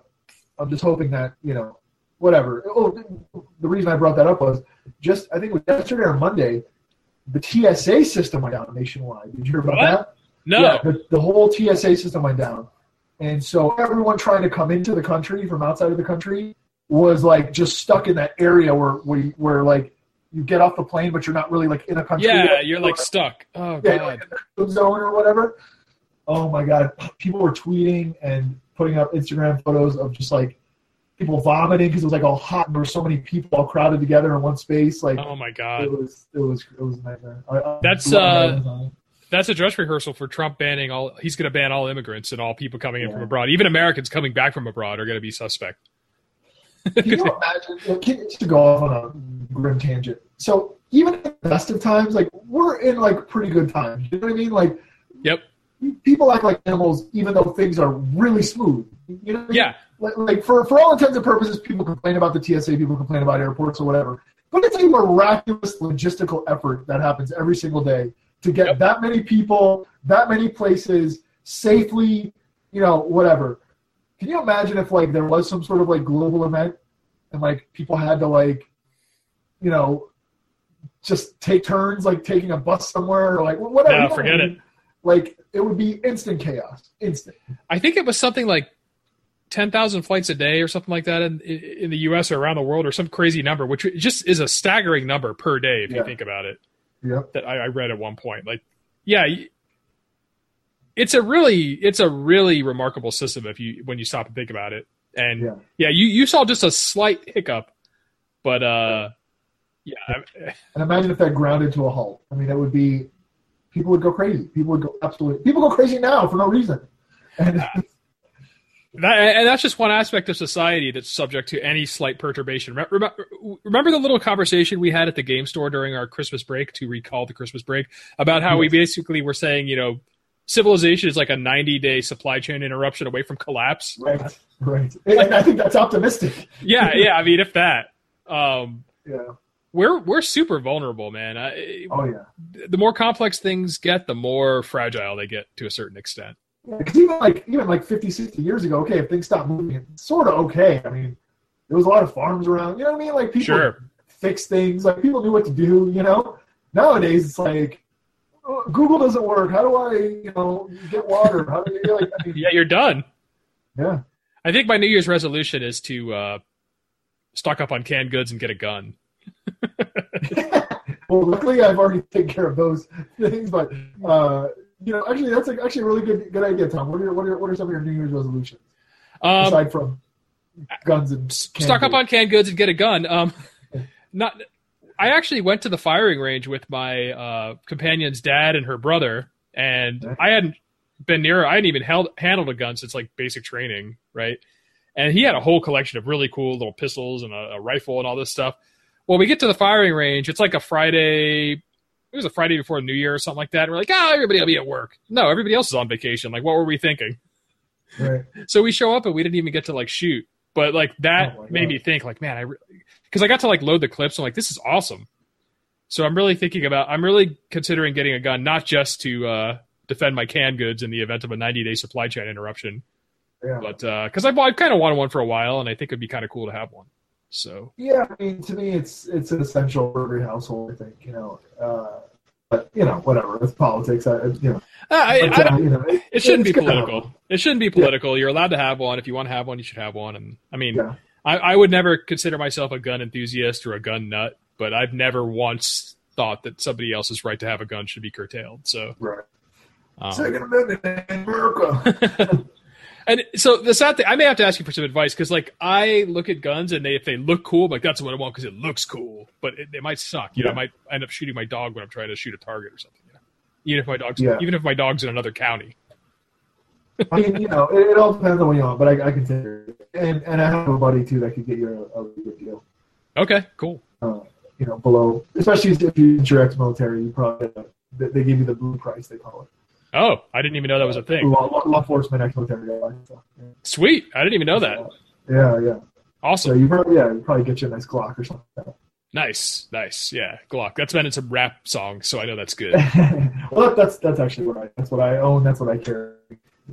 I'm just hoping that you know, whatever. Oh, the reason I brought that up was just I think it was yesterday or Monday, the TSA system went down nationwide. Did you hear about What? that? No. Yeah, the, the whole TSA system went down. And so everyone trying to come into the country from outside of the country was like just stuck in that area where we where like you get off the plane, but you're not really like in a country. Yeah, you're like stuck. Oh yeah, god. like in the zone or whatever. Oh my god, people were tweeting and putting up Instagram photos of just like people vomiting because it was like all hot and there were so many people all crowded together in one space. Like Oh my god. it was, it was, it was a nightmare. I, I, That's, uh, That's a dress rehearsal for Trump banning all. He's going to ban all immigrants and all people coming in from abroad. Even Americans coming back from abroad are going to be suspect. Can you imagine? Can, just to go off on a grim tangent. So even in the best of times, like we're in like pretty good times. You know what I mean? Like Yep. people act like animals, even though things are really smooth. You know? What I mean? Yeah. Like, like for for all intents and purposes, people complain about the TSA, people complain about airports or whatever. But it's a miraculous logistical effort that happens every single day to get Yep. that many people, that many places safely. You know, whatever. Can you imagine if like there was some sort of like global event and like people had to like, you know, just take turns like taking a bus somewhere or like whatever. No, you know what forget it. Like it would be instant chaos, instant. I think it was something like 10,000 flights a day or something like that in, in the US or around the world or some crazy number, which just is a staggering number per day if you think about it. Yep. That I, I read at one point. Like, yeah, it's a really, it's a really remarkable system if you, when you stop and think about it. And Yeah. yeah, you, you saw just a slight hiccup, but, uh, yeah, And imagine if that grounded to a halt. I mean, that would be people would go crazy. People would go absolutely. People go crazy now for no reason. And That, and that's just one aspect of society that's subject to any slight perturbation. Remember, remember the little conversation we had at the game store during our Christmas break to recall the Christmas break about how we basically were saying, you know, civilization is like a 90 day supply chain interruption away from collapse. right, right. And I think that's optimistic. Yeah, yeah. I mean, if that, um, Yeah. we're we're super vulnerable, man. I, Oh yeah. the more complex things get, the more fragile they get to a certain extent. Because even like even like 50, 60 years ago, okay, if things stopped moving, it's sort of okay. I mean, there was a lot of farms around. You know what I mean? Like people Sure. fix things. Like people knew what to do. You know. Nowadays, it's like oh, Google doesn't work. How do I, you know, get water? How do you like? I mean, Yeah, you're done. yeah. I think my New Year's resolution is to uh, stock up on canned goods and get a gun. well, luckily I've already taken care of those things, but uh, you know, actually that's a, actually a really good good idea, Tom. What are your, what are what are some of your New Year's resolutions Um, aside from guns and stock up on canned goods and get a gun. Um, not. I actually went to the firing range with my uh, companion's dad and her brother, and Okay. I hadn't been near. I hadn't even held handled a gun since like basic training, right? And he had a whole collection of really cool little pistols and a, a rifle and all this stuff. Well, we get to the firing range. It's like a Friday. It was a Friday before New Year or something like that. And we're like, oh, everybody will be at work. No, everybody else is on vacation. Like, what were we thinking? Right. So we show up and we didn't even get to like shoot. But like that Oh made God. me think like, man, I because I got to like load the clips. I'm like, this is awesome. So I'm really thinking about. I'm really considering getting a gun, not just to uh, defend my canned goods in the event of a 90 day supply chain interruption, Yeah. but because I've, I've kind of wanted one for a while, and I think it'd be kind of cool to have one. So Yeah, I mean, to me, it's it's an essential for every household. I think you know, uh, but you know, whatever. It's politics. I, you know, Uh, I, but, I uh, you know, it, it shouldn't be it's good to have political. It shouldn't be political. You're allowed to have one. If you want to have one, you should have one. And I mean, Yeah. I, I would never consider myself a gun enthusiast or a gun nut, but I've never once thought that somebody else's right to have a gun should be curtailed. So, Right. um, Second Amendment in America. and so the sad thing, I may have to ask you for some advice because, like, I look at guns and they, if they look cool, I'm like, that's what I want because it looks cool, but it, it might suck. You know, I might end up shooting my dog when I'm trying to shoot a target or something. You know? Even if my dog's, Yeah. even if my dog's in another county. I mean, you know, it, it all depends on what you want, but I, I can consider it. And and I have a buddy too that could get you a, a good deal. Okay, cool. Uh, you know, below, especially if you're ex-military, you probably uh, they, they give you the blue price. They call it Oh, I didn't even know that was a thing. law, law, law enforcement ex-military. guy, So, Sweet. I didn't even know that. yeah, yeah. So Awesome. you probably yeah, you probably get you a nice Glock or something. Like Nice. Nice. Yeah. Glock. That's been in some rap songs, so I know that's good. well, that, that's that's actually what I that's what I own. That's what I carry.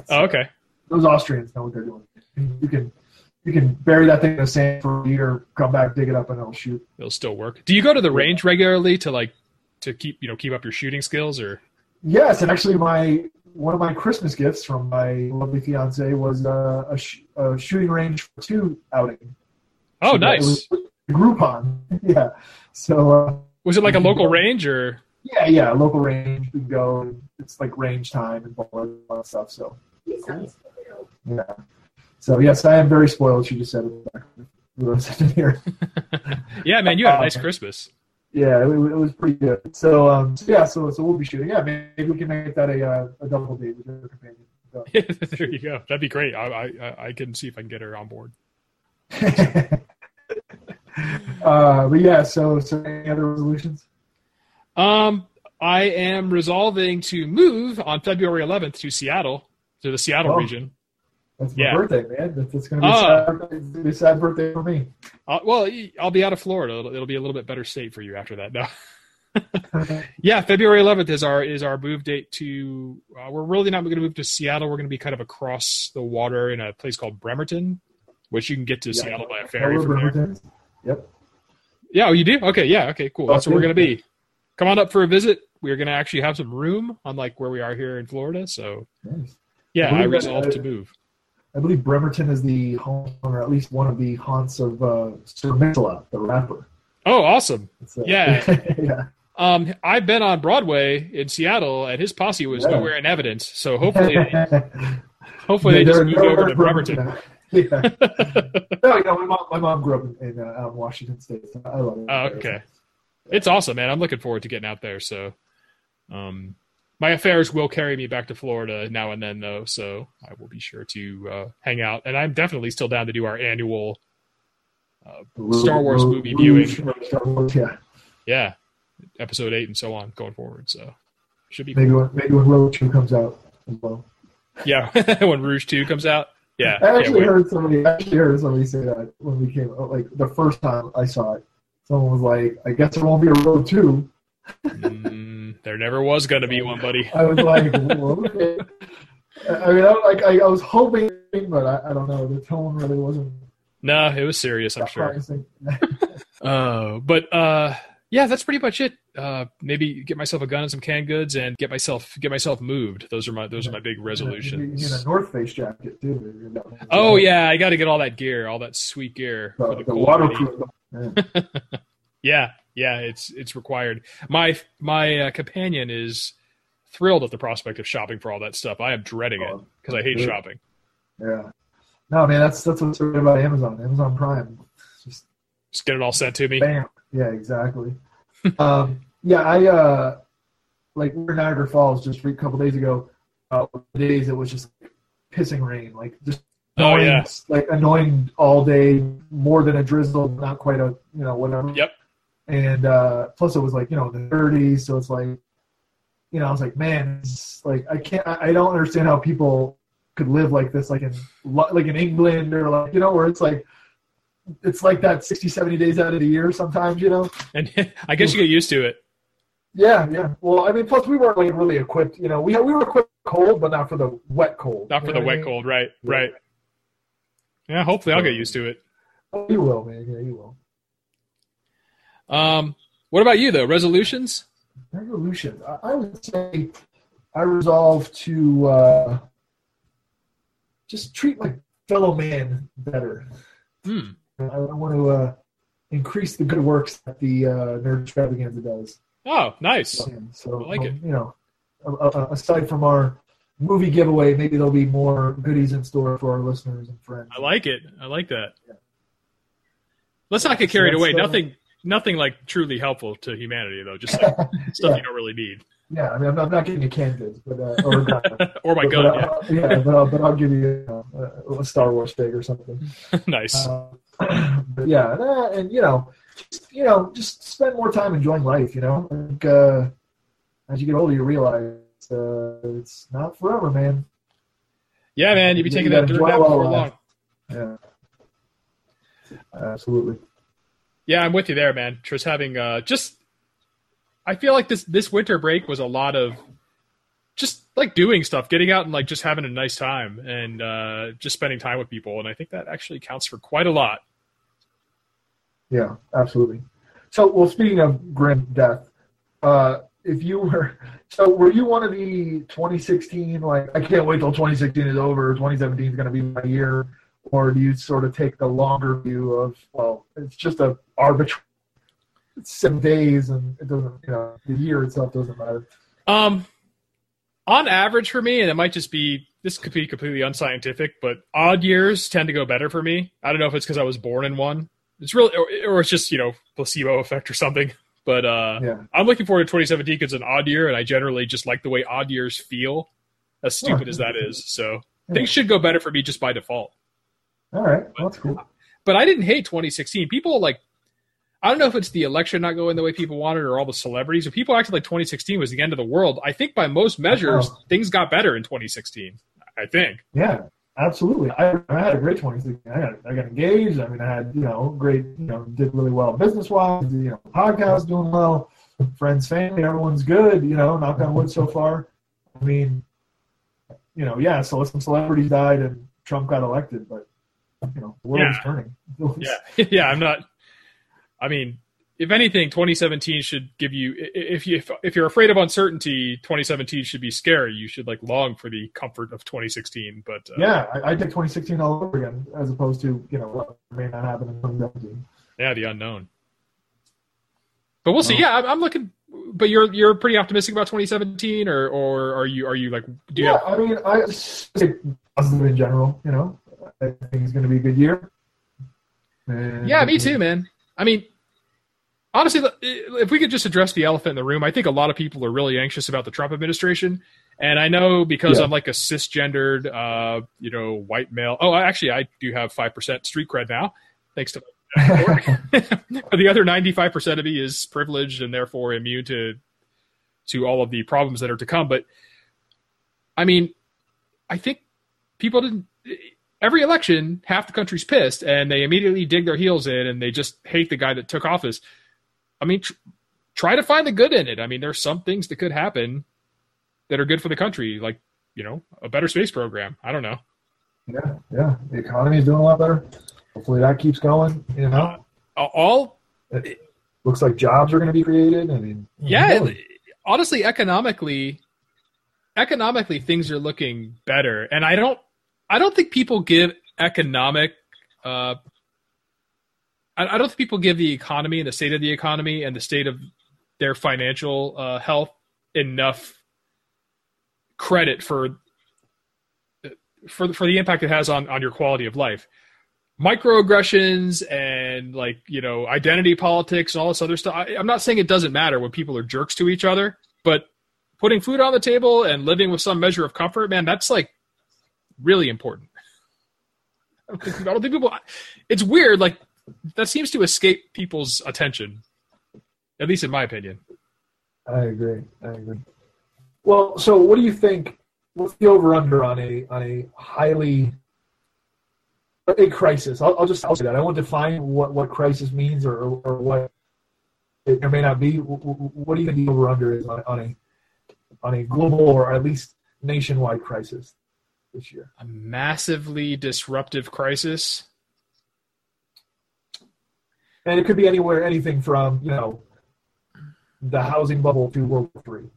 Oh, okay. Those Austrians know what they're doing. You can you can bury that thing in the sand for a year, come back, dig it up, and it'll shoot. It'll still work. Do you go to the range regularly to like to keep you know keep up your shooting skills or? Yes, and actually, my one of my Christmas gifts from my lovely fiance was uh, a, sh- a shooting range for two outing. Oh, She nice. Groupon. yeah, So uh, Was it like a local range or? yeah, yeah, local range. We can go. It's like range time and all that stuff. So yeah. So yes, I am very spoiled. She just said it. here. yeah, man, you had a nice Christmas. Yeah, it, it was pretty good. So, um, so yeah, so so we'll be shooting. Yeah, maybe we can make that a uh, a double date with your companion. So. there you go. That'd be great. I, I I can see if I can get her on board. uh, but yeah, so so any other resolutions? Um, I am resolving to move on February 11th to Seattle, to the Seattle Oh. region. That's my Yeah. birthday, man. That's, that's gonna be a Oh. sad. It's gonna be a sad birthday for me. Uh, well, I'll be out of Florida. It'll, it'll be a little bit better state for you after that. No. Yeah, February 11th is our is our move date to. Uh, we're really not going to move to Seattle. We're going to be kind of across the water in a place called Bremerton, which you can get to Yeah. Seattle by a ferry Hello, from there. Yep. Yeah, oh, you do? Okay, yeah, okay, cool. That's where we're going to be. Come on up for a visit. We're going to actually have some room, unlike where we are here in Florida. So, Nice. yeah, Believe I resolved uh, to move. I believe Bremerton is the home, or at least one of the haunts of uh, Sir Mix-a-Lot, the rapper. Oh, awesome. Uh, Yeah. yeah. Um, I've been on Broadway in Seattle, and his posse was Yeah. nowhere in evidence. So hopefully, hopefully they They're- just moved over to Bremerton Bremerton. Yeah. no, you know, my mom, my mom grew up in, in uh, Washington State. So I love it. Oh, okay. It's awesome, man. I'm looking forward to getting out there. So, um, my affairs will carry me back to Florida now and then, though. So I will be sure to uh, hang out, and I'm definitely still down to do our annual. Star Wars movie viewing. Star Wars, yeah. Yeah, episode eight and so on going forward. So should be Maybe when, maybe when Rogue Two comes out as well. yeah when Rogue Two comes out. Yeah, I actually heard somebody. I actually heard somebody say that when we came. Out like the first time I saw it, someone was like, "I guess there won't be a Rogue 2. Mm, there never was going to be one, buddy. I was like, okay. I mean, I, like I, I was hoping, but I, I don't know. The tone really wasn't No, it was serious. I'm sure. Uh, but uh, yeah, that's pretty much it. Uh, maybe get myself a gun and some canned goods, and get myself get myself moved. Those are my those are my big You need resolutions. a North Face jacket too. Oh yeah, I got to get all that gear, all that sweet gear for the, the the waterproof. Yeah. Yeah, yeah, it's it's required. My my uh, companion is thrilled at the prospect of shopping for all that stuff. I am dreading it Oh, because I hate shopping. yeah. No, man, that's that's what's great about Amazon. Amazon Prime. Just Just get it all sent to me. Bam. Yeah, exactly. um, yeah, I uh, like we were in Niagara Falls just a couple days ago. Uh, days it was just pissing rain, like just Oh annoying, yeah, like annoying all day, more than a drizzle, not quite a you know whatever. Yep. And uh, plus it was like you know the 30s, so it's like you know I was like man, it's like I can't, I, don't understand how people could live like this, like in like in England or like you know where it's like it's like that 60 70 days out of the year sometimes you know and I guess you get used to it. yeah yeah well i mean plus we weren't like really equipped you know we we were equipped cold but not for the wet cold Not for the I wet mean? cold, right? Right. Yeah, hopefully I'll get used to it. Oh, you will man yeah you will Um, what about you though? Resolutions? resolutions I, I would say i resolve to uh just treat my fellow man better Hmm. i, I want to uh increase the good works that the uh nerd extravaganza does Oh, nice. So, I like um, it. you know, aside from our movie giveaway, maybe there'll be more goodies in store for our listeners and friends. I like it. I like that. Yeah. Let's not get carried that's, away. Nothing, nothing like truly helpful to humanity though. Just like stuff Yeah. you don't really need, yeah, I mean, I'm not, I'm not giving you goods, but uh, or or my but, gun. but, uh, yeah, but, I'll, but I'll give you uh, a Star Wars fig or something. Nice. Uh, but yeah, and, uh, and you know, just, you know, just spend more time enjoying life. You know, like, uh, as you get older, you realize uh, it's not forever, man. yeah, man, you be taking gotta that dirt nap alive. long. Yeah, absolutely. Yeah, I'm with you there, man. Just having uh just I feel like this this winter break was a lot of just like doing stuff, getting out and like just having a nice time and uh just spending time with people and I think that actually counts for quite a lot. Yeah, absolutely. So, well, speaking of grim death, uh, if you were, so were you one of the 2016, like, I can't wait till 2016 is over, 2017 is going to be my year, or do you sort of take the longer view of, well, it's just a arbitrary, seven days, and it doesn't. You know, the year itself doesn't matter. Um, on average for me, and it might just be this could be completely unscientific, but odd years tend to go better for me. I don't know if it's because I was born in one. It's really, or, or it's just you know placebo effect or something. But uh, Yeah. I'm looking forward to 2017 because it's an odd year, and I generally just like the way odd years feel, as stupid as that is. So Yeah. things should go better for me just by default. All right. Well, that's cool. But I didn't hate 2016. People like, I don't know if it's the election not going the way people wanted or all the celebrities, but people acted like 2016 was the end of the world. I think by most measures, things got better in 2016. I think. Yeah, absolutely. I, I had a great 2016. I got I got engaged. I mean, I had you know great you know did really well business wise. You know, podcast doing well. Friends, family, everyone's good. You know, knock on wood so far. I mean, you know, yeah. So some celebrities died and Trump got elected, but you know, the world is Yeah. turning. Yeah, yeah. I'm not. I mean, if anything, 2017 should give you. If you if, if you're afraid of uncertainty, 2017 should be scary. You should like long for the comfort of 2016. But uh, yeah. I, I take 2016 all over again, as opposed to you know what may not happen in 2017. yeah, the unknown. But we'll see. Yeah, I'm, I'm looking. But you're you're pretty optimistic about 2017, or or are you are you like do you yeah, have I mean, I say positive in general. You know, I think it's going to be a good year. And- Yeah, me too, man. I mean, honestly, if we could just address the elephant in the room, I think a lot of people are really anxious about the Trump administration. And I know because Yeah. I'm like a cisgendered, uh, you know, white male. Oh, actually, I do have five percent street cred now, thanks to. but the other 95 percent of me is privileged and therefore immune to to all of the problems that are to come. But I mean, I think people didn't. Every election, half the country's pissed, and they immediately dig their heels in, and they just hate the guy that took office. I mean, tr- try to find the good in it. I mean, there's some things that could happen that are good for the country, like you know, a better space program. I don't know. Yeah, yeah. The economy is doing a lot better. Hopefully that keeps going. You know, Uh, All looks like jobs are going to be created. I mean, yeah, honestly, economically, economically things are looking better, and I don't, I don't think people give economic. Uh, I, don't think people give the economy and the state of the economy and the state of their financial uh, health enough credit for for for the impact it has on on your quality of life. Microaggressions and like you know identity politics and all this other stuff. I, I'm not saying it doesn't matter when people are jerks to each other, but putting food on the table and living with some measure of comfort, man, that's like really important. I don't think, people. It's weird. Like that seems to escape people's attention, at least in my opinion. I agree. I agree. Well, so what do you think? What's the over under on a on a highly a crisis? I'll, I'll just I'll say that I won't define what what crisis means or or what it may not be. What do you think the over under is on, on a on a global or at least nationwide crisis this year? A massively disruptive crisis. And it could be anywhere, anything from you know the housing bubble to World War Three.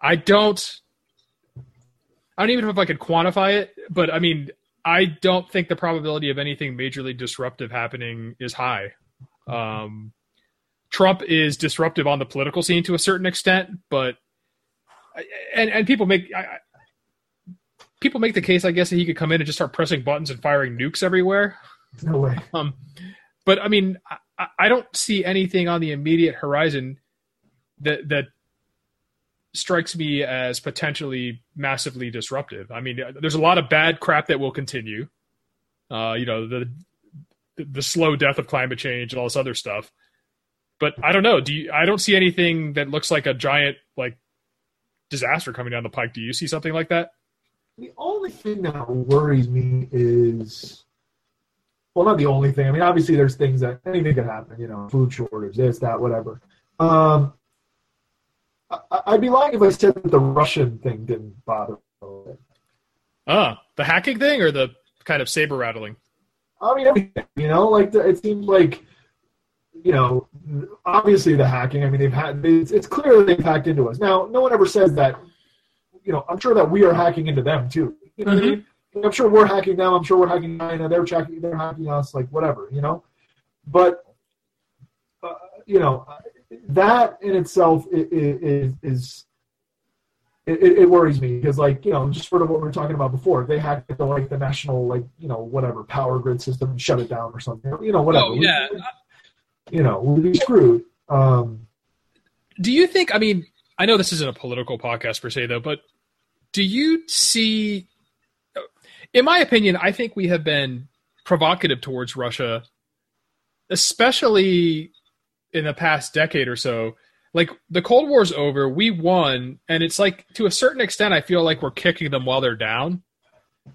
I don't. I don't even know if I could quantify it, but I mean, I don't think the probability of anything majorly disruptive happening is high. Um, Trump is disruptive on the political scene to a certain extent, but and and people make I- people make the case, I guess, that he could come in and just start pressing buttons and firing nukes everywhere. No way. Um, but I mean, I- I, don't see anything on the immediate horizon that that strikes me as potentially massively disruptive. I mean, there's a lot of bad crap that will continue. Uh, you know, the the slow death of climate change and all this other stuff. But I don't know. Do you, I don't see anything that looks like a giant like disaster coming down the pike. Do you see something like that? The only thing that worries me is, well, not the only thing. I mean, obviously, there's things that anything can happen. You know, food shortage, this, that, whatever. Um, I, I'd be lying if I said that the Russian thing didn't bother. me. Ah, the hacking thing or the kind of saber rattling? I mean, everything. You know, like the, it seems like, you know, obviously the hacking. I mean, they've had. It's, it's clear they've hacked into us. Now, no one ever says that. You know, I'm sure that we are hacking into them too. You know what I mean? I'm sure we're hacking them. I'm sure we're hacking China. They're checking. They're hacking us. Like whatever. You know. But uh, you know, that in itself is is it, it, worries me because like you know just sort of what we were talking about before they hacked the like the national like you know whatever power grid system and shut it down or something you know whatever oh, yeah we, you know we'd be screwed um, do you think i mean i know this isn't a political podcast per se though but do you see in my opinion i think we have been provocative towards russia especially in the past decade or so like the Cold War's over, we won, and it's like to a certain extent, I feel like we're kicking them while they're down.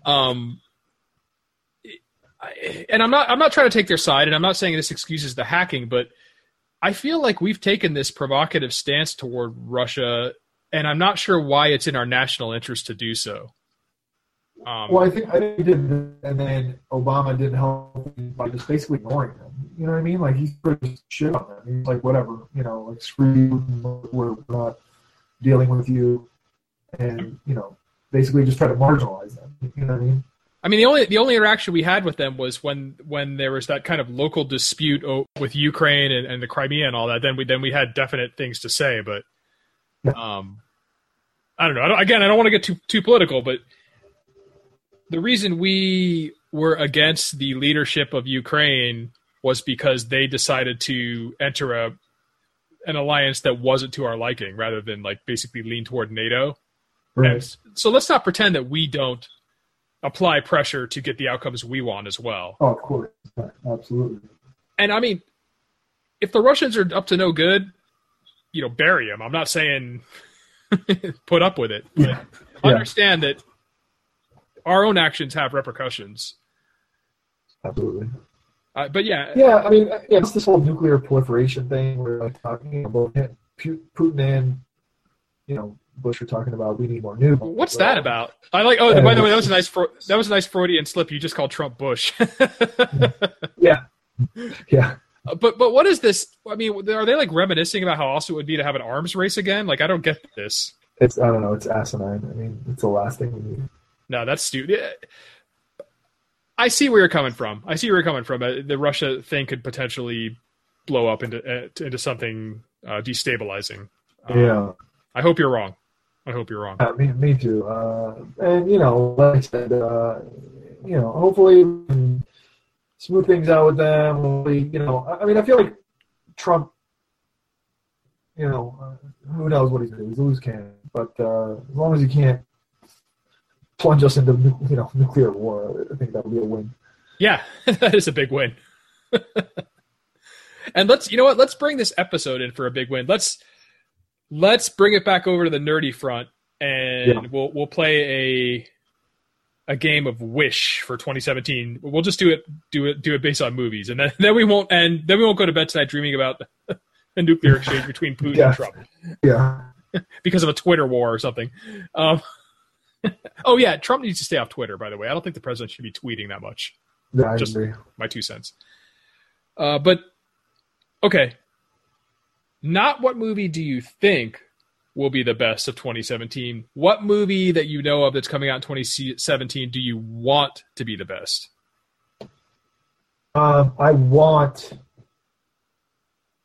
Um, and I'm not I'm not trying to take their side, and I'm not saying this excuses the hacking, but I feel like we've taken this provocative stance toward Russia, and I'm not sure why it's in our national interest to do so. Um, well, I think I did, and then Obama didn't help by just basically ignoring them. You know what I mean? Like he's pretty shit on them. He's like, whatever, you know, like screw you, we're not dealing with you, and you know, basically just try to marginalize them. You know what I mean? I mean, the only the only interaction we had with them was when when there was that kind of local dispute with Ukraine and, and the Crimea and all that. Then we then we had definite things to say, but yeah. um, I don't know. I don't, again, I don't want to get too too political, but the reason we were against the leadership of Ukraine was because they decided to enter a an alliance that wasn't to our liking rather than like basically lean toward NATO. Right. And so let's not pretend that we don't apply pressure to get the outcomes we want as well. Oh, of course. Absolutely. And I mean, if the Russians are up to no good, you know, bury them. I'm not saying put up with it. Yeah. Understand that our own actions have repercussions. Absolutely. Uh, but yeah, yeah. I mean, yeah, it's this whole nuclear proliferation thing where like talking about Putin and you know Bush are talking about we need more nukes. What's that about? I like. Oh, by the way, that was a nice that was a nice Freudian slip. You just called Trump Bush. yeah, yeah. Uh, but but what is this? I mean, are they like reminiscing about how awesome it would be to have an arms race again? Like, I don't get this. It's I don't know. It's asinine. I mean, it's the last thing we need. No, that's stupid. I see where you're coming from. I see where you're coming from. Uh, the Russia thing could potentially blow up into uh, into something uh, destabilizing. Um, yeah. I hope you're wrong. I hope you're wrong. Yeah, me, me too. Uh, and you know, like I said, uh, you know, hopefully smooth things out with them. Hopefully, you know, I mean, I feel like Trump. You know, uh, who knows what he's going to do? He's a loose cannon, but as long as he can't plunge us into you know nuclear war. I think that would be a win. Yeah, that is a big win. and let's you know what? Let's bring this episode in for a big win. Let's let's bring it back over to the nerdy front, and yeah. we'll we'll play a a game of Wish for 2017. We'll just do it do it do it based on movies, and then then we won't and then we won't go to bed tonight dreaming about a nuclear exchange between Putin yeah. and Trump. Yeah, because of a Twitter war or something. Um, oh yeah, Trump needs to stay off Twitter. By the way, I don't think the president should be tweeting that much. Yeah, Just agree. my two cents. Uh, but okay, not what movie do you think will be the best of 2017? What movie that you know of that's coming out in 2017 do you want to be the best? Um, I want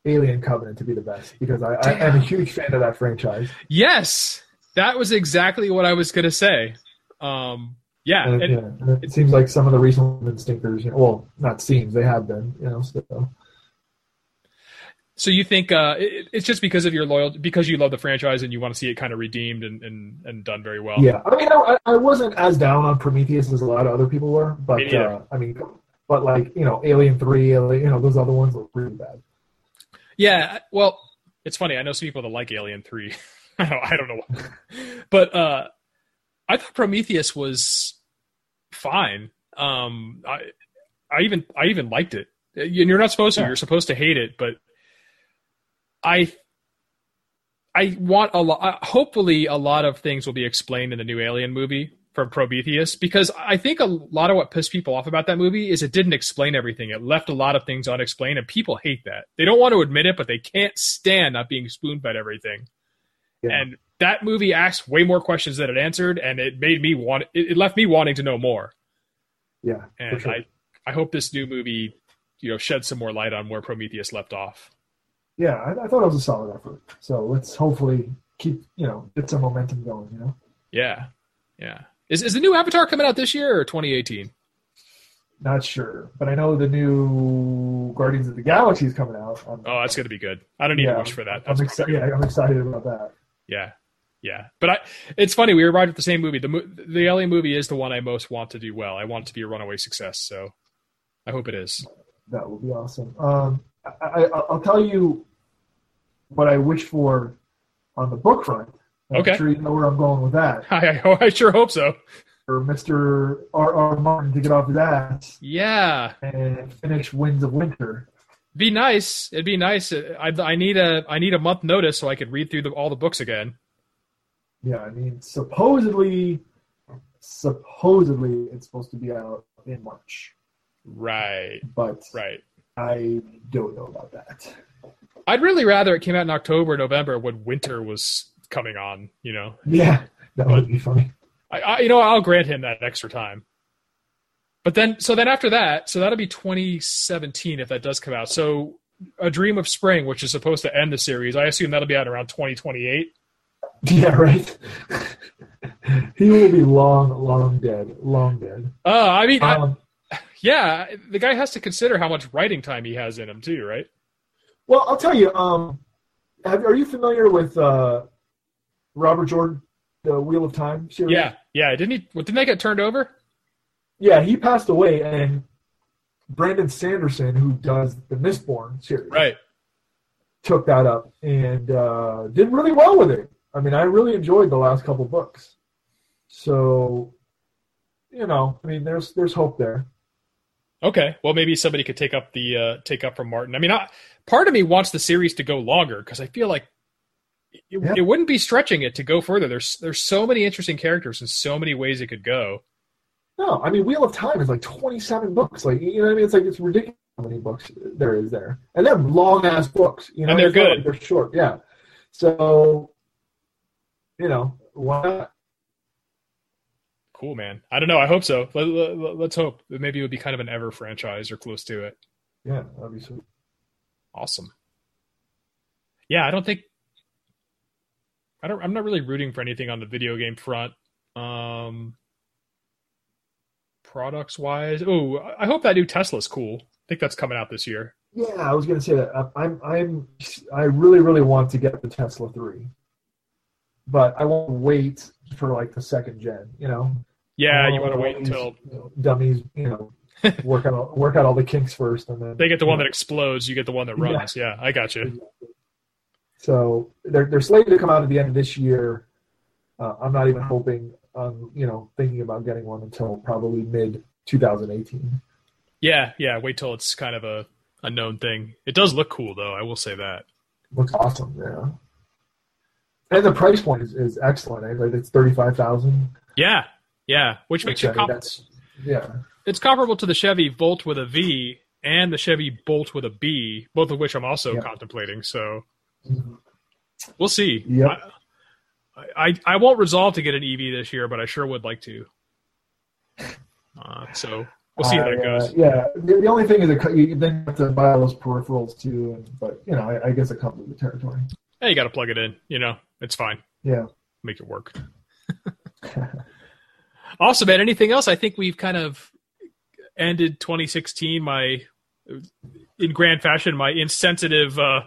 Alien Covenant to be the best because I, I am a huge fan of that franchise. Yes, that was exactly what I was going to say. Um, yeah, and, and, yeah, it seems like some of the recent stinkers. You know, well, not seems they have been. You know, so. So you think uh, it, it's just because of your loyalty, because you love the franchise and you want to see it kind of redeemed and, and, and done very well. Yeah, I mean, I, I wasn't as down on Prometheus as a lot of other people were, but Me uh, I mean, but like you know, Alien Three, Alien, you know, those other ones were really bad. Yeah, well, it's funny. I know some people that like Alien Three. I don't know, but uh, I thought Prometheus was fine. Um, I I even I even liked it. And you're not supposed to. You're supposed to hate it, but I I want a lot. Uh, hopefully, a lot of things will be explained in the new Alien movie from Prometheus because I think a lot of what pissed people off about that movie is it didn't explain everything. It left a lot of things unexplained, and people hate that. They don't want to admit it, but they can't stand not being spoon fed everything. Yeah. And that movie asked way more questions than it answered, and it made me want. It, it left me wanting to know more. Yeah, and sure. I, I hope this new movie, you know, sheds some more light on where Prometheus left off. Yeah, I, I thought it was a solid effort. So let's hopefully keep you know get some momentum going. You know. Yeah, yeah. Is is the new Avatar coming out this year or 2018? Not sure, but I know the new Guardians of the Galaxy is coming out. I'm, Oh, that's gonna be good. I don't need Yeah, to wish for that. I'm excited. Yeah, I'm excited about that. Yeah, yeah. But I, it's funny. We arrived at the same movie. The the Alien movie is the one I most want to do well. I want it to be a runaway success. So I hope it is. That will be awesome. Um, I, I, I'll tell you what I wish for on the book front. I'm Okay. sure you know where I'm going with that. I, I, I sure hope so. For Mr. R. R. Martin to get off his ass Yeah, and finish Winds of Winter. be nice. It'd be nice. I, I need a I need a month notice so I could read through the, all the books again. Yeah, I mean, supposedly, supposedly it's supposed to be out in March, Right, but right. I don't know about that. I'd really rather it came out in October, November when winter was coming on. You know, Yeah, that would be funny. I, I you know I'll grant him that extra time. But then, so then after that, so that'll be 2017 if that does come out. So, A Dream of Spring, which is supposed to end the series, I assume that'll be out around 2028. Yeah, right. he will be long, long dead. Long dead. Uh, I mean, I, Um, yeah, the guy has to consider how much writing time he has in him too, right? well, I'll tell you. Um, have, are you familiar with uh, Robert Jordan, the Wheel of Time series? Yeah, yeah. Didn't he? Didn't they get turned over? Yeah, he passed away, and Brandon Sanderson, who does the Mistborn series, Right. took that up and uh, did really well with it. I mean, I really enjoyed the last couple books. So, you know, I mean, there's there's hope there. Okay. Well, maybe somebody could take up the uh, take up from Martin. I mean, I, part of me wants the series to go longer because I feel like it, Yeah. it wouldn't be stretching it to go further. There's there's so many interesting characters and so many ways it could go. No, I mean, Wheel of Time is like 27 books. Like, you know what I mean? It's like it's ridiculous how many books there is there, and they're long ass books. You know, And they're good. like they're short. Yeah. So, you know, why not? Cool, man. I don't know. I hope so. Let, let, let's hope. That maybe it would be kind of an ever franchise or close to it. Yeah, that'd be sweet. Awesome. Yeah, I don't think I don't I'm not really rooting for anything on the video game front. Um products wise. Oh, I hope that new Tesla's cool. I think that's coming out this year. Yeah, I was gonna say that. I'm, I'm, I really, really want to get the Tesla three, but I won't wait for like the second gen. You know. Yeah, you want to wait until dummies, you know, work out all, work out all the kinks first, and then they get the one that explodes, you get the one that runs. Yeah, I got you. So they're they're slated to come out at the end of this year. Uh, I'm not even hoping on you know thinking about getting one until probably mid 2018. Yeah, yeah, wait till it's kind of a, a known thing. It does look cool though, I will say that. Looks awesome, yeah. And the price point is, is excellent. eh? Like it's thirty five thousand. Yeah. Yeah, which makes Which, it I mean, com- that's yeah. it's comparable to the Chevy Volt with a V and the Chevy Bolt with a B, both of which I'm also Yeah. contemplating. So we'll see. Yep. I, I I won't resolve to get an EV this year, but I sure would like to. Uh, so we'll see how that uh, goes. yeah, the, the only thing is that you then have to buy all those peripherals too, and, but you know, I, I guess it comes with the territory. Hey, you got to plug it in. You know, it's fine. Yeah. Make it work. awesome, man. Anything else? I think we've kind of ended 2016. My in grand fashion, my insensitive uh,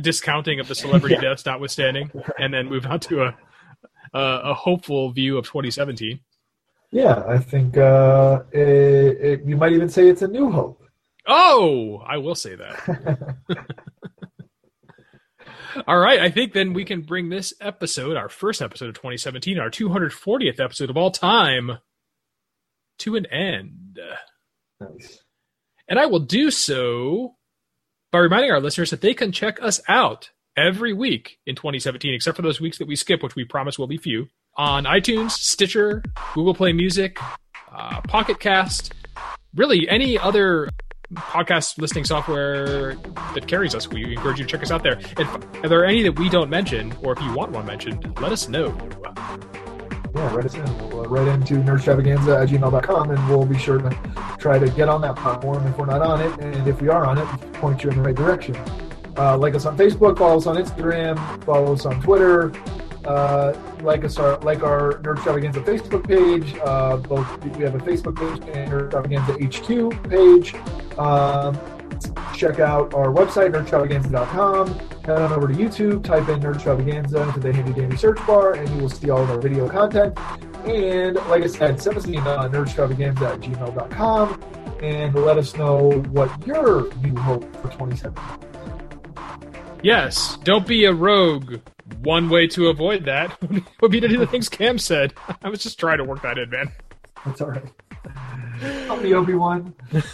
discounting of the celebrity Yeah. deaths notwithstanding, and then move on to a a, a hopeful view of 2017. Yeah, I think uh, it, it, you might even say it's a new hope. Oh, I will say that. All right, I think then we can bring this episode, our first episode of 2017, our 240th episode of all time, to an end. nice. And I will do so by reminding our listeners that they can check us out every week in 2017, except for those weeks that we skip, which we promise will be few, on iTunes, Stitcher, Google Play Music, uh, Pocket Cast, really any other podcast listening software that carries us. We encourage you to check us out there. If, if there are any that we don't mention, or if you want one mentioned, let us know. Yeah, write us in. We'll uh, write into nerdextravaganza at gmail.com and we'll be sure to try to get on that platform if we're not on it. And if we are on it, point you in the right direction. Uh, like us on Facebook, follow us on Instagram, follow us on Twitter. Uh, like us our like our Nerd Extravaganza Facebook page. Uh, both we have a Facebook page and Nerd Extravaganza HQ page. Um, check out our website nerdextravaganza.com. Head on over to YouTube, type in Nerd Extravaganza into the handy dandy search bar, and you will see all of our video content. And like I said, send us an email at nerdextravaganza at gmail.com and let us know what your new hope for 2017. Yes, don't be a rogue. One way to avoid that would be to do the things Cam said. I was just trying to work that in, man. That's all right. I'm the Obi Wan.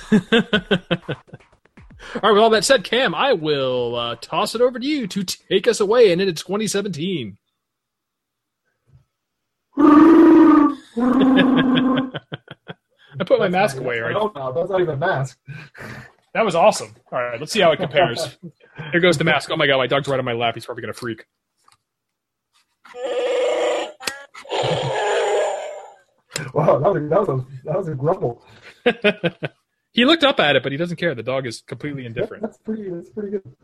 All right, with all that said, Cam, I will uh, toss it over to you to take us away and into 2017. I put my That's mask away, right? Oh, no, that's not even a mask. That was awesome. All right, let's see how it compares. Here goes the mask. Oh my god, my dog's right on my lap. He's probably gonna freak. Wow, that was, that was a that was a grumble. he looked up at it, but he doesn't care. The dog is completely indifferent. That's pretty. That's pretty good.